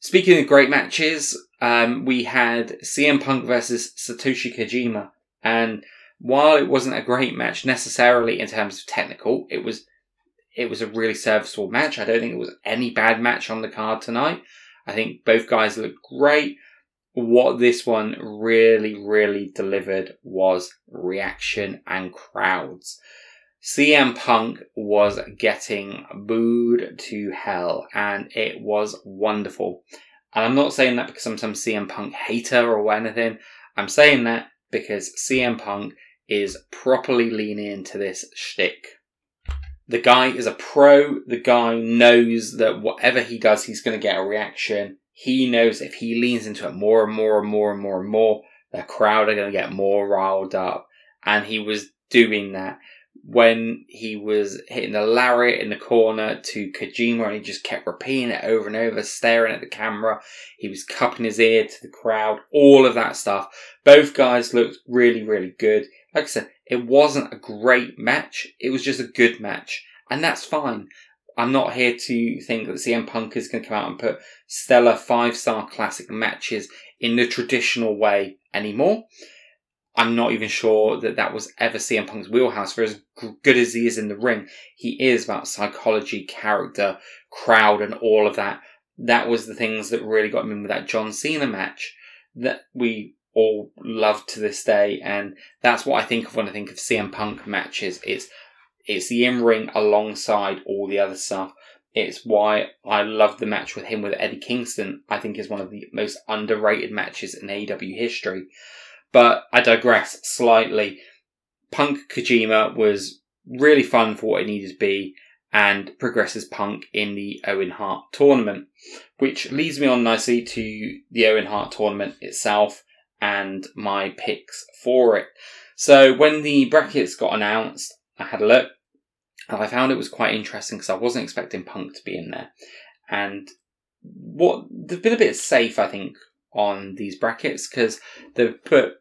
Speaking of great matches, um, we had CM Punk versus Satoshi Kojima. And while it wasn't a great match necessarily in terms of technical, it was it was a really serviceable match. I don't think it was any bad match on the card tonight. I think both guys look great. What this one really, really delivered was reaction and crowds. CM Punk was getting booed to hell and it was wonderful. And I'm not saying that because I'm some CM Punk hater or anything. I'm saying that because CM Punk is properly leaning into this shtick. The guy is a pro. The guy knows that whatever he does, he's going to get a reaction. He knows if he leans into it more and more and more and more and more, the crowd are going to get more riled up. And he was doing that when he was hitting the lariat in the corner to Kojima and he just kept repeating it over and over, staring at the camera. He was cupping his ear to the crowd, all of that stuff. Both guys looked really, really good. Like I said, it wasn't a great match. It was just a good match. And that's fine. I'm not here to think that CM Punk is going to come out and put stellar five star classic matches in the traditional way anymore. I'm not even sure that that was ever CM Punk's wheelhouse. For as good as he is in the ring, he is about psychology, character, crowd, and all of that. That was the things that really got him in with that John Cena match that we all love to this day, and that's what I think of when I think of CM Punk matches. It's it's the in ring alongside all the other stuff. It's why I love the match with him with Eddie Kingston. I think is one of the most underrated matches in AEW history. But I digress slightly. Punk Kojima was really fun for what it needed to be and progresses Punk in the Owen Hart tournament, which leads me on nicely to the Owen Hart tournament itself and my picks for it. So when the brackets got announced, I had a look and I found it was quite interesting because I wasn't expecting Punk to be in there. And what they've been a bit safe, I think, on these brackets because they've put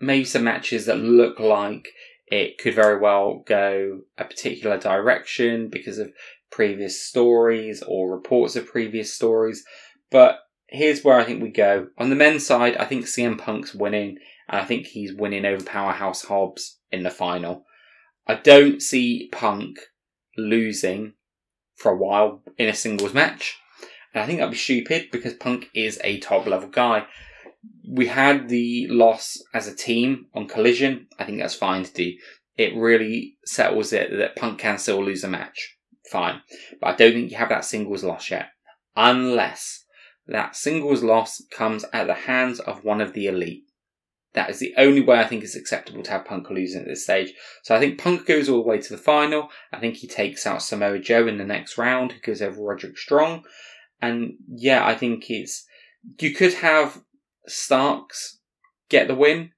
maybe some matches that look like it could very well go a particular direction because of previous stories or reports of previous stories. But here's where I think we go. On the men's side, I think CM Punk's winning, and I think he's winning over Powerhouse Hobbs in the final. I don't see Punk losing for a while in a singles match. And I think that'd be stupid because Punk is a top level guy. We had the loss as a team on Collision. I think that's fine to do. It really settles it that Punk can still lose a match. Fine. But I don't think you have that singles loss yet. Unless that singles loss comes at the hands of one of the elite. That is the only way I think it's acceptable to have Punk losing at this stage. So I think Punk goes all the way to the final. I think he takes out Samoa Joe in the next round, who goes over Roderick Strong. And yeah, I think it's you could have Starks get the win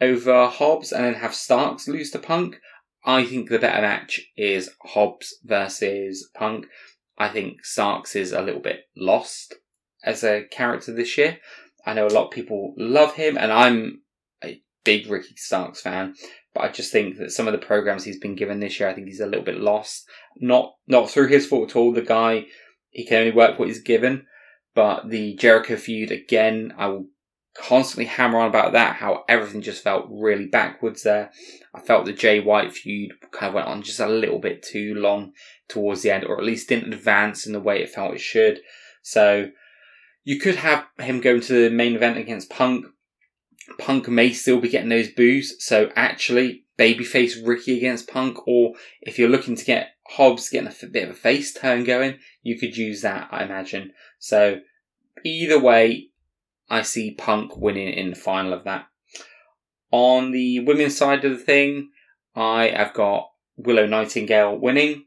over Hobbs and then have Starks lose to Punk. I think the better match is Hobbs versus Punk. I think Starks is a little bit lost as a character this year. I know a lot of people love him, and I'm a big Ricky Starks fan. But I just think that some of the programs he's been given this year, I think he's a little bit lost. Not not through his fault at all. The guy he can only work what he's given. But the Jericho feud again, I will constantly hammer on about that. How everything just felt really backwards there. I felt the Jay White feud kind of went on just a little bit too long towards the end, or at least didn't advance in the way it felt it should. So You could have him go to the main event against Punk. Punk may still be getting those boos, so actually, babyface Ricky against Punk, or if you're looking to get Hobbs getting a bit of a face turn going, you could use that, I imagine. So, either way, I see Punk winning in the final of that. On the women's side of the thing, I have got Willow Nightingale winning.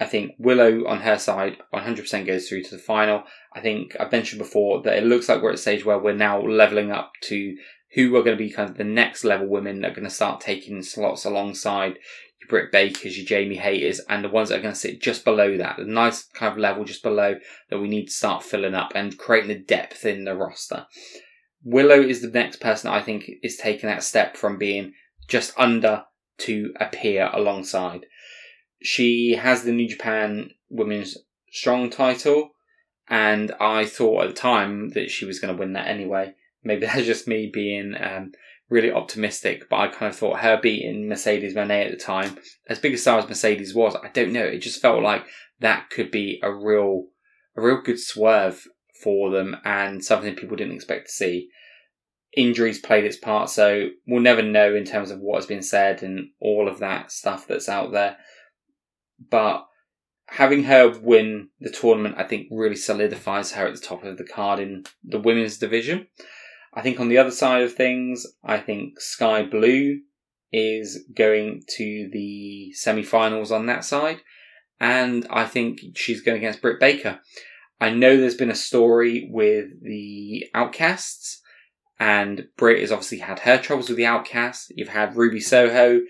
I think Willow on her side 100% goes through to the final. I think I've mentioned before that it looks like we're at a stage where we're now leveling up to who are going to be kind of the next level women that are going to start taking slots alongside your Britt Bakers, your Jamie Hayters, and the ones that are going to sit just below that, the nice kind of level just below that we need to start filling up and creating the depth in the roster. Willow is the next person I think is taking that step from being just under to appear alongside. She has the New Japan Women's Strong title, and I thought at the time that she was going to win that anyway. Maybe that's just me being um, really optimistic, but I kind of thought her beating Mercedes Moné at the time, as big a star as Mercedes was, I don't know. It just felt like that could be a real, a real good swerve for them and something people didn't expect to see. Injuries played its part, so we'll never know in terms of what has been said and all of that stuff that's out there but having her win the tournament, I think, really solidifies her at the top of the card in the women's division. I think on the other side of things, I think Skye Blue is going to the semi-finals on that side, and I think she's going against Britt Baker. I know there's been a story with the Outcasts, and Britt has obviously had her troubles with the Outcasts. You've had Ruby Soho,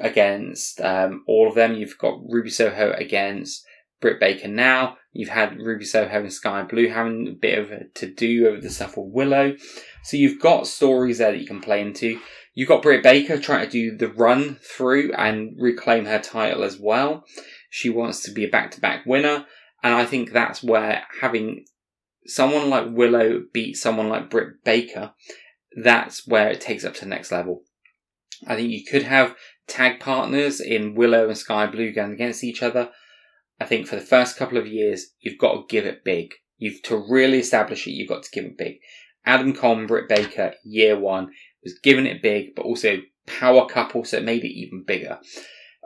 against um, all of them. You've got Ruby Soho against Britt Baker now. You've had Ruby Soho and Skye Blue having a bit of a to do over the stuff with Willow. So you've got stories there that you can play into. You've got Britt Baker trying to do the run through and reclaim her title as well. She wants to be a back to back winner. And I think that's where having someone like Willow beat someone like Britt Baker, that's where it takes up to the next level. I think you could have tag partners in Willow and Skye Blue going against each other. I think for the first couple of years, you've got to give it big. You've to really establish it, you've got to give it big. Adam Cole Britt Baker, year one, was giving it big, but also power couple, so it made it even bigger.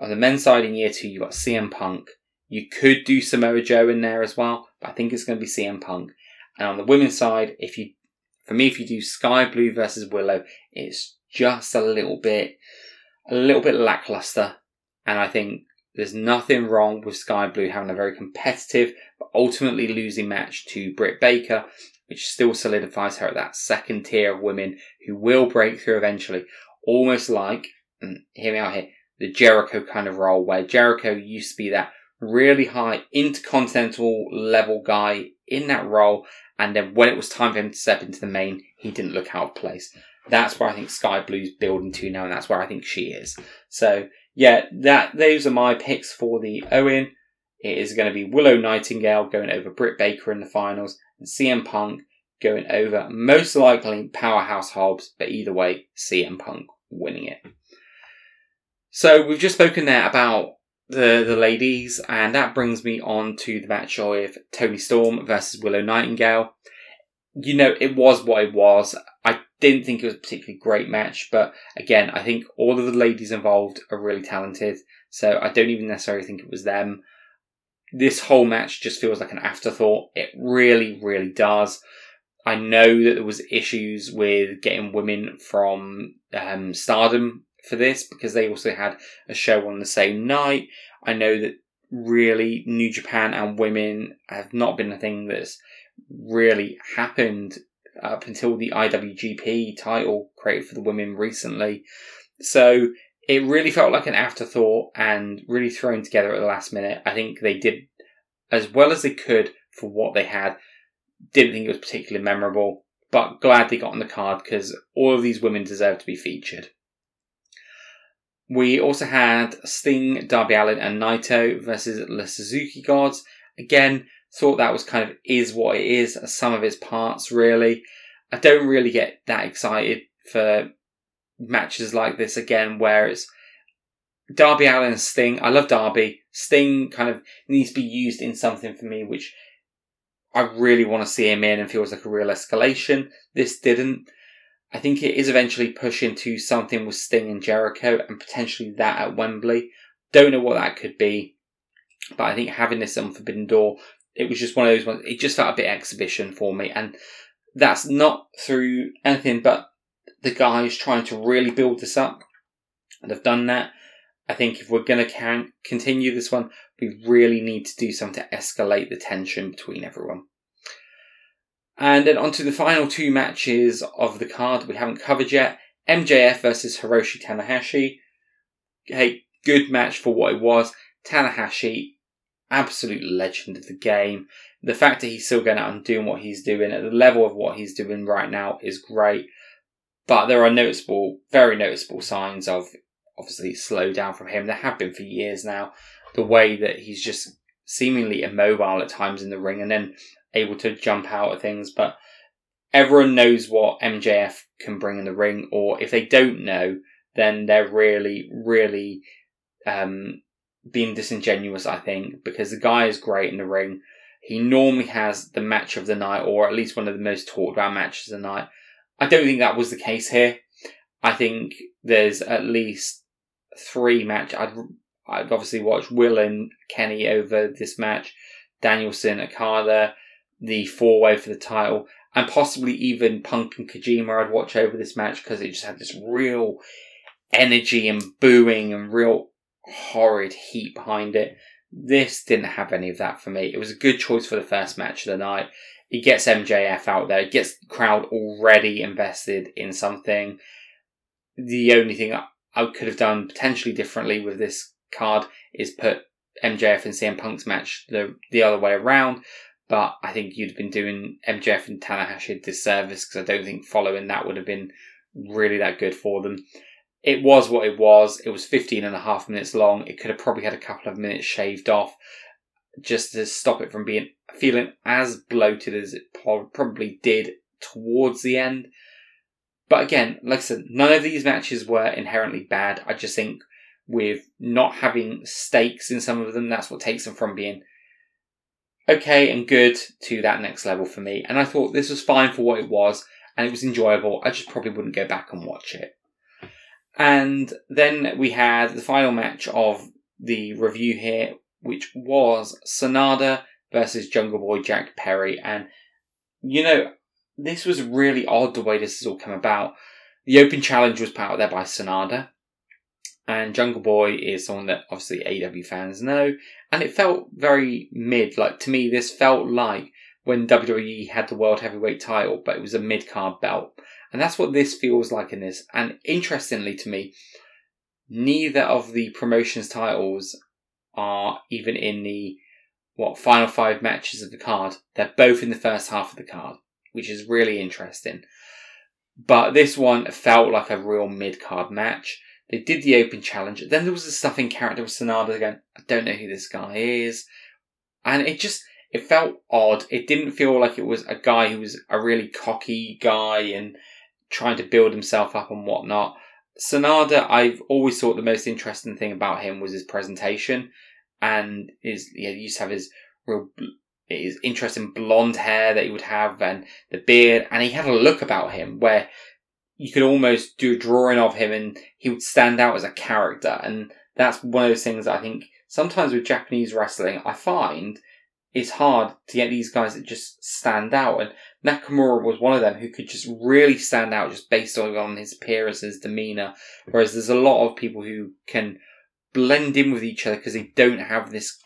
On the men's side in year two, you've got CM Punk. You could do Samoa Joe in there as well, but I think it's going to be CM Punk. And on the women's side, if you, for me, if you do Skye Blue versus Willow, it's just a little bit a little bit lackluster, and I think there's nothing wrong with Skye Blue having a very competitive but ultimately losing match to Britt Baker, which still solidifies her at that second tier of women who will break through eventually. Almost like, and hear me out here, the Jericho kind of role where Jericho used to be that really high intercontinental level guy in that role, and then when it was time for him to step into the main, he didn't look out of place that's where I think Skye Blue's building to now, and that's where I think she is. So yeah, that those are my picks for the Owen. It is going to be Willow Nightingale going over Britt Baker in the finals, and CM Punk going over most likely Powerhouse Hobbs, but either way, CM Punk winning it. So we've just spoken there about the the ladies, and that brings me on to the match of Toni Storm versus Willow Nightingale. You know, it was what it was. I didn't think it was a particularly great match, but again, I think all of the ladies involved are really talented, so I don't even necessarily think it was them. This whole match just feels like an afterthought. It really, really does. I know that there was issues with getting women from um, Stardom for this because they also had a show on the same night. I know that really New Japan and women have not been a thing that's really happened up until the IWGP title created for the women recently. So it really felt like an afterthought and really thrown together at the last minute. I think they did as well as they could for what they had. Didn't think it was particularly memorable, but glad they got on the card because all of these women deserve to be featured. We also had Sting, Darby Allin, and Naito versus the Suzuki Gods. Again, thought that was kind of is what it is, some of its parts really. I don't really get that excited for matches like this again, where it's Darby Allin and Sting. I love Darby. Sting kind of needs to be used in something for me, which I really want to see him in and feels like a real escalation. This didn't. I think it is eventually pushing to something with Sting and Jericho and potentially that at Wembley. Don't know what that could be, but I think having this on Forbidden Door, it was just one of those ones. It just felt a bit exhibition for me, and that's not through anything but the guys trying to really build this up, and they've done that. I think if we're going to continue this one, we really need to do something to escalate the tension between everyone. And then on to the final two matches of the card we haven't covered yet. MJF versus Hiroshi Tanahashi. Hey, good match for what it was. Tanahashi, absolute legend of the game. The fact that he's still going out and doing what he's doing at the level of what he's doing right now is great. But there are noticeable, very noticeable signs of obviously slow down from him. There have been for years now. The way that he's just seemingly immobile at times in the ring and then able to jump out of things. But everyone knows what MJF can bring in the ring, or if they don't know, then they're really, really um, being disingenuous, I think, because the guy is great in the ring. He normally has the match of the night, or at least one of the most talked about matches of the night. I don't think that was the case here. I think there's at least three match. I'd I'd obviously watch Will and Kenny over this match, Danielson, Okada, the four way for the title, and possibly even Punk and Kojima. I'd watch over this match because it just had this real energy and booing and real horrid heat behind it. This didn't have any of that for me. It was a good choice for the first match of the night. It gets MJF out there. It gets the crowd already invested in something. The only thing I could have done potentially differently with this card is put MJF and CM Punk's match the the other way around. But I think you'd have been doing MJF and Tanahashi a disservice because I don't think following that would have been really that good for them. It was what it was. It was 15 and a half minutes long. It could have probably had a couple of minutes shaved off just to stop it from being feeling as bloated as it probably did towards the end. But again, like I said, none of these matches were inherently bad. I just think with not having stakes in some of them, that's what takes them from being okay and good to that next level for me. And I thought this was fine for what it was, and it was enjoyable. I just probably wouldn't go back and watch it. And then we had the final match of the review here, which was Sanada versus Jungle Boy Jack Perry. And, you know, this was really odd the way this has all come about. The Open Challenge was put out there by Sanada, and Jungle Boy is someone that obviously AEW fans know, and it felt very mid. Like to me, this felt like when WWE had the World Heavyweight title, but it was a mid card belt, and that's what this feels like in this. And interestingly to me, neither of the promotions titles are even in the what final five matches of the card. They're both in the first half of the card which is really interesting. But this one felt like a real mid card match. They did the open challenge. Then there was a stuffing character with Sanada going, I don't know who this guy is. And it just, it felt odd. It didn't feel like it was a guy who was a really cocky guy and trying to build himself up and whatnot. Sanada, I've always thought the most interesting thing about him was his presentation and his, yeah, he used to have his real his interesting blonde hair that he would have and the beard, and he had a look about him where you could almost do a drawing of him and he would stand out as a character. And that's one of those things I think sometimes with Japanese wrestling, I find it's hard to get these guys that just stand out. And Nakamura was one of them who could just really stand out just based on his appearance, his demeanor. Whereas there's a lot of people who can blend in with each other because they don't have this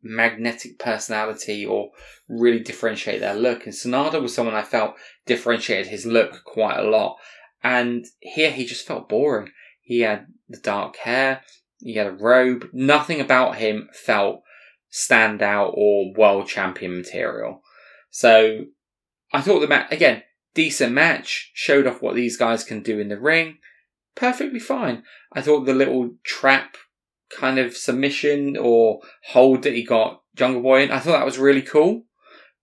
magnetic personality or really differentiate their look. And Sanada was someone I felt differentiated his look quite a lot. And here he just felt boring. He had the dark hair, he had a robe. Nothing about him felt standout or world champion material. So I thought the match, again, decent match, showed off what these guys can do in the ring. Perfectly fine. I thought the little trap kind of submission or hold that he got Jungle Boy in. I thought that was really cool.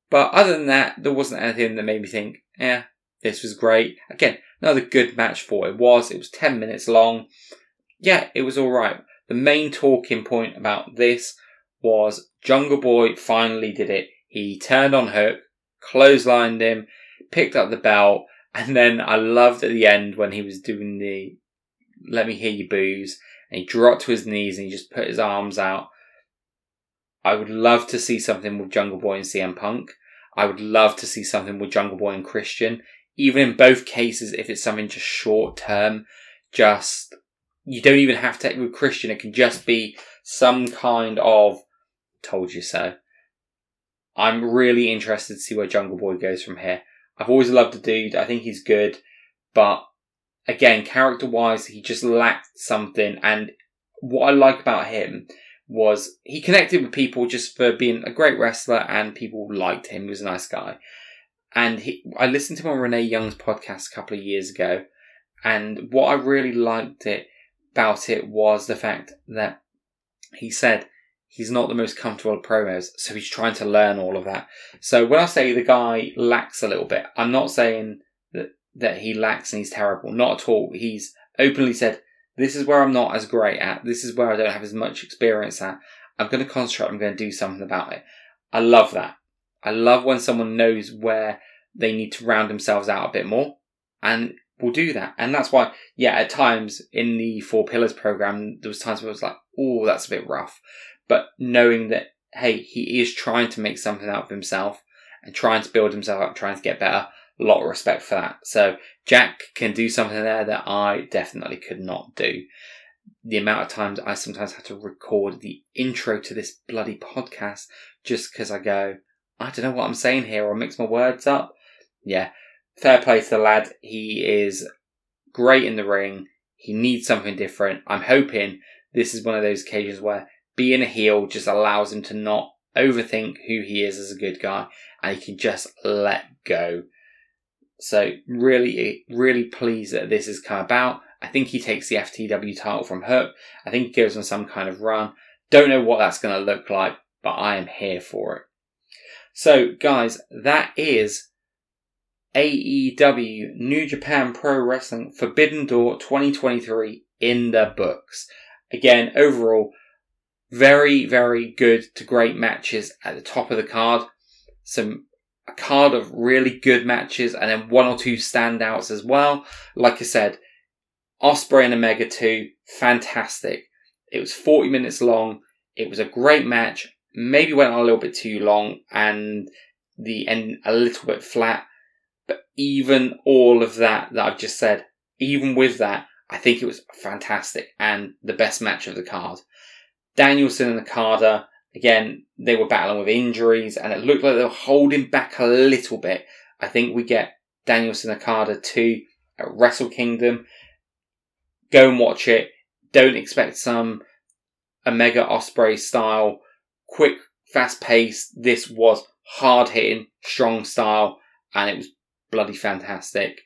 But other than that, there wasn't anything that made me think, yeah, this was great. Again, another good match for it was. It was 10 minutes long. Yeah, it was alright. The main talking point about this was Jungle Boy finally did it. He turned on Hook, clotheslined him, picked up the belt, and then I loved at the end when he was doing the "Let me hear you boos," and he dropped to his knees and he just put his arms out. I would love to see something with Jungle Boy and CM Punk. I would love to see something with Jungle Boy and Christian. Even in both cases, if it's something just short term, just you don't even have to with Christian. It can just be some kind of told you so. I'm really interested to see where Jungle Boy goes from here. I've always loved the dude. I think he's good, but again, character wise, he just lacked something. And what I like about him was he connected with people just for being a great wrestler, and people liked him. He was a nice guy. And he, I listened to him on Renee Young's podcast a couple of years ago, and what I really liked it about it was the fact that he said he's not the most comfortable promos, so he's trying to learn all of that. So when I say the guy lacks a little bit, I'm not saying that that he lacks and he's terrible. Not at all. He's openly said, "This is where I'm not as great at. This is where I don't have as much experience at. I'm going to concentrate. I'm going to do something about it." I love that. I love when someone knows where they need to round themselves out a bit more, and will do that. And that's why, yeah, at times in the Four Pillars program, there was times where I was like, "Oh, that's a bit rough." But knowing that hey, he is trying to make something out of himself and trying to build himself up, trying to get better. A lot of respect for that. So Jack can do something there that I definitely could not do. The amount of times I sometimes have to record the intro to this bloody podcast just because I go, I don't know what I'm saying here or mix my words up. Yeah, fair play to the lad. He is great in the ring. He needs something different. I'm hoping this is one of those occasions where being a heel just allows him to not overthink who he is as a good guy and he can just let go. So really, really pleased that this has come about. I think he takes the FTW title from Hook. I think he goes on some kind of run. Don't know what that's going to look like, but I am here for it. So guys, that is AEW New Japan Pro Wrestling Forbidden Door 2023 in the books. Again, overall, very, very good to great matches at the top of the card. Some a card of really good matches and then one or two standouts as well. Like I said, Ospreay and Omega 2, fantastic. It was 40 minutes long. It was a great match. Maybe went on a little bit too long and the end a little bit flat. But even all of that that I've just said, even with that, I think it was fantastic and the best match of the card. Danielson and Okada, again, they were battling with injuries and it looked like they were holding back a little bit. I think we get Danielson Okada 2 at Wrestle Kingdom. Go and watch it. Don't expect some Omega Ospreay style, quick, fast pace. This was hard hitting, strong style, and it was bloody fantastic.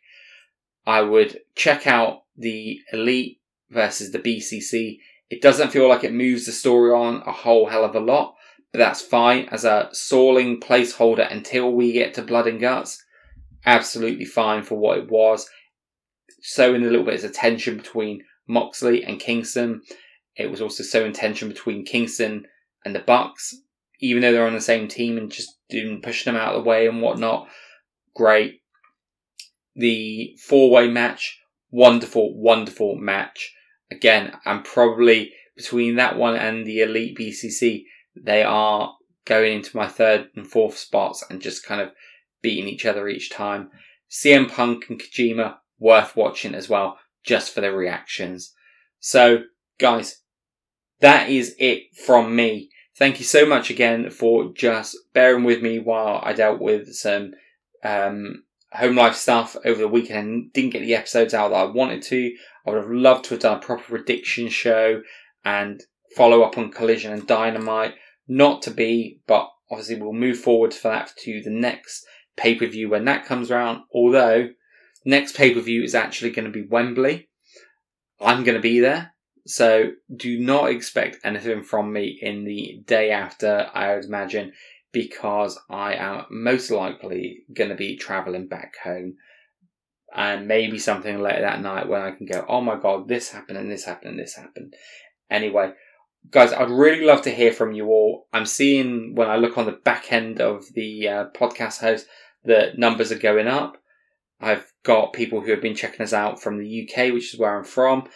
I would check out the Elite versus the BCC it doesn't feel like it moves the story on a whole hell of a lot, but that's fine as a stalling placeholder until we get to Blood and Guts. Absolutely fine for what it was. Sowing a little bit of tension between Moxley and Kingston. It was also so in tension between Kingston and the Bucks, even though they're on the same team and just doing pushing them out of the way and whatnot. Great. The four way match, wonderful, wonderful match again, I'm probably between that one and the Elite BCC, they are going into my third and fourth spots and just kind of beating each other each time. CM Punk and Kojima, worth watching as well, just for the reactions. So, guys, that is it from me. Thank you so much again for just bearing with me while I dealt with some um, home life stuff over the weekend didn't get the episodes out that I wanted to. I would have loved to have done a proper prediction show and follow up on Collision and Dynamite. Not to be, but obviously we'll move forward for that to the next pay per view when that comes around. Although, next pay per view is actually going to be Wembley. I'm going to be there. So do not expect anything from me in the day after, I would imagine, because I am most likely going to be traveling back home and maybe something later that night when I can go, oh my god, this happened and this happened and this happened. Anyway, guys, I'd really love to hear from you all. I'm seeing when I look on the back end of the uh, podcast host, the numbers are going up. I've got people who have been checking us out from the UK, which is where I'm from,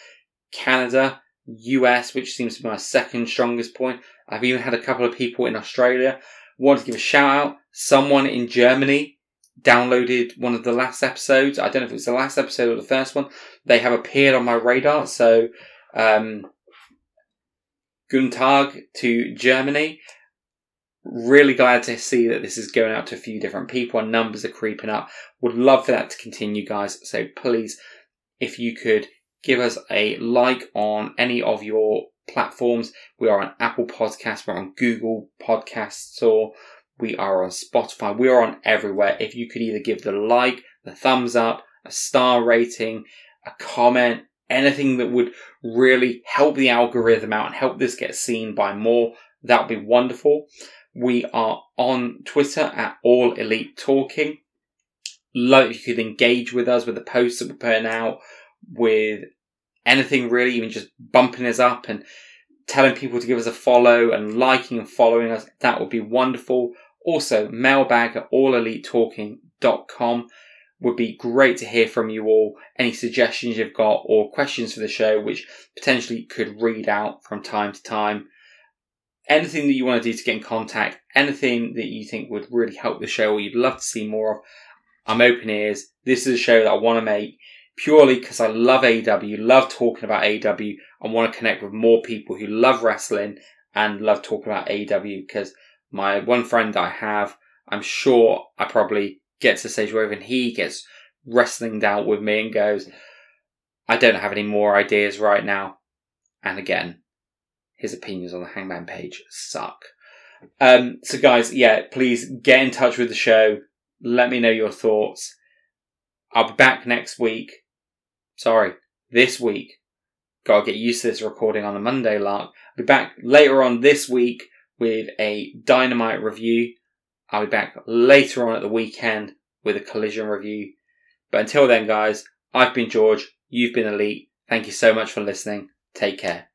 Canada, US, which seems to be my second strongest point. I've even had a couple of people in Australia. Want to give a shout out. Someone in Germany downloaded one of the last episodes. I don't know if it was the last episode or the first one. They have appeared on my radar. So, um, Guten Tag to Germany. Really glad to see that this is going out to a few different people and numbers are creeping up. Would love for that to continue, guys. So please, if you could give us a like on any of your platforms. We are on Apple Podcasts, we're on Google Podcasts, or we are on Spotify. We are on everywhere. If you could either give the like, the thumbs up, a star rating, a comment, anything that would really help the algorithm out and help this get seen by more, that would be wonderful. We are on Twitter at All Elite Talking. If you could engage with us with the posts that we're putting out, with anything really, even just bumping us up and telling people to give us a follow and liking and following us. That would be wonderful. Also, mailbag at allelitetalking.com would be great to hear from you all. Any suggestions you've got or questions for the show, which potentially could read out from time to time anything that you want to do to get in contact, anything that you think would really help the show or you'd love to see more of, I'm open ears. This is a show that I want to make purely because I love AEW love talking about AEW and want to connect with more people who love wrestling and love talking about AEW because my one friend I have, I'm sure I probably get to the stage where even he gets wrestling down with me and goes, I don't have any more ideas right now. And again, his opinions on the Hangman Page suck. Um, so, guys, yeah, please get in touch with the show. Let me know your thoughts. I'll be back next week. Sorry, this week. Gotta get used to this recording on a Monday, Lark. I'll be back later on this week with a Dynamite review. I'll be back later on at the weekend with a Collision review. But until then, guys, I've been George. You've been Elite. Thank you so much for listening. Take care.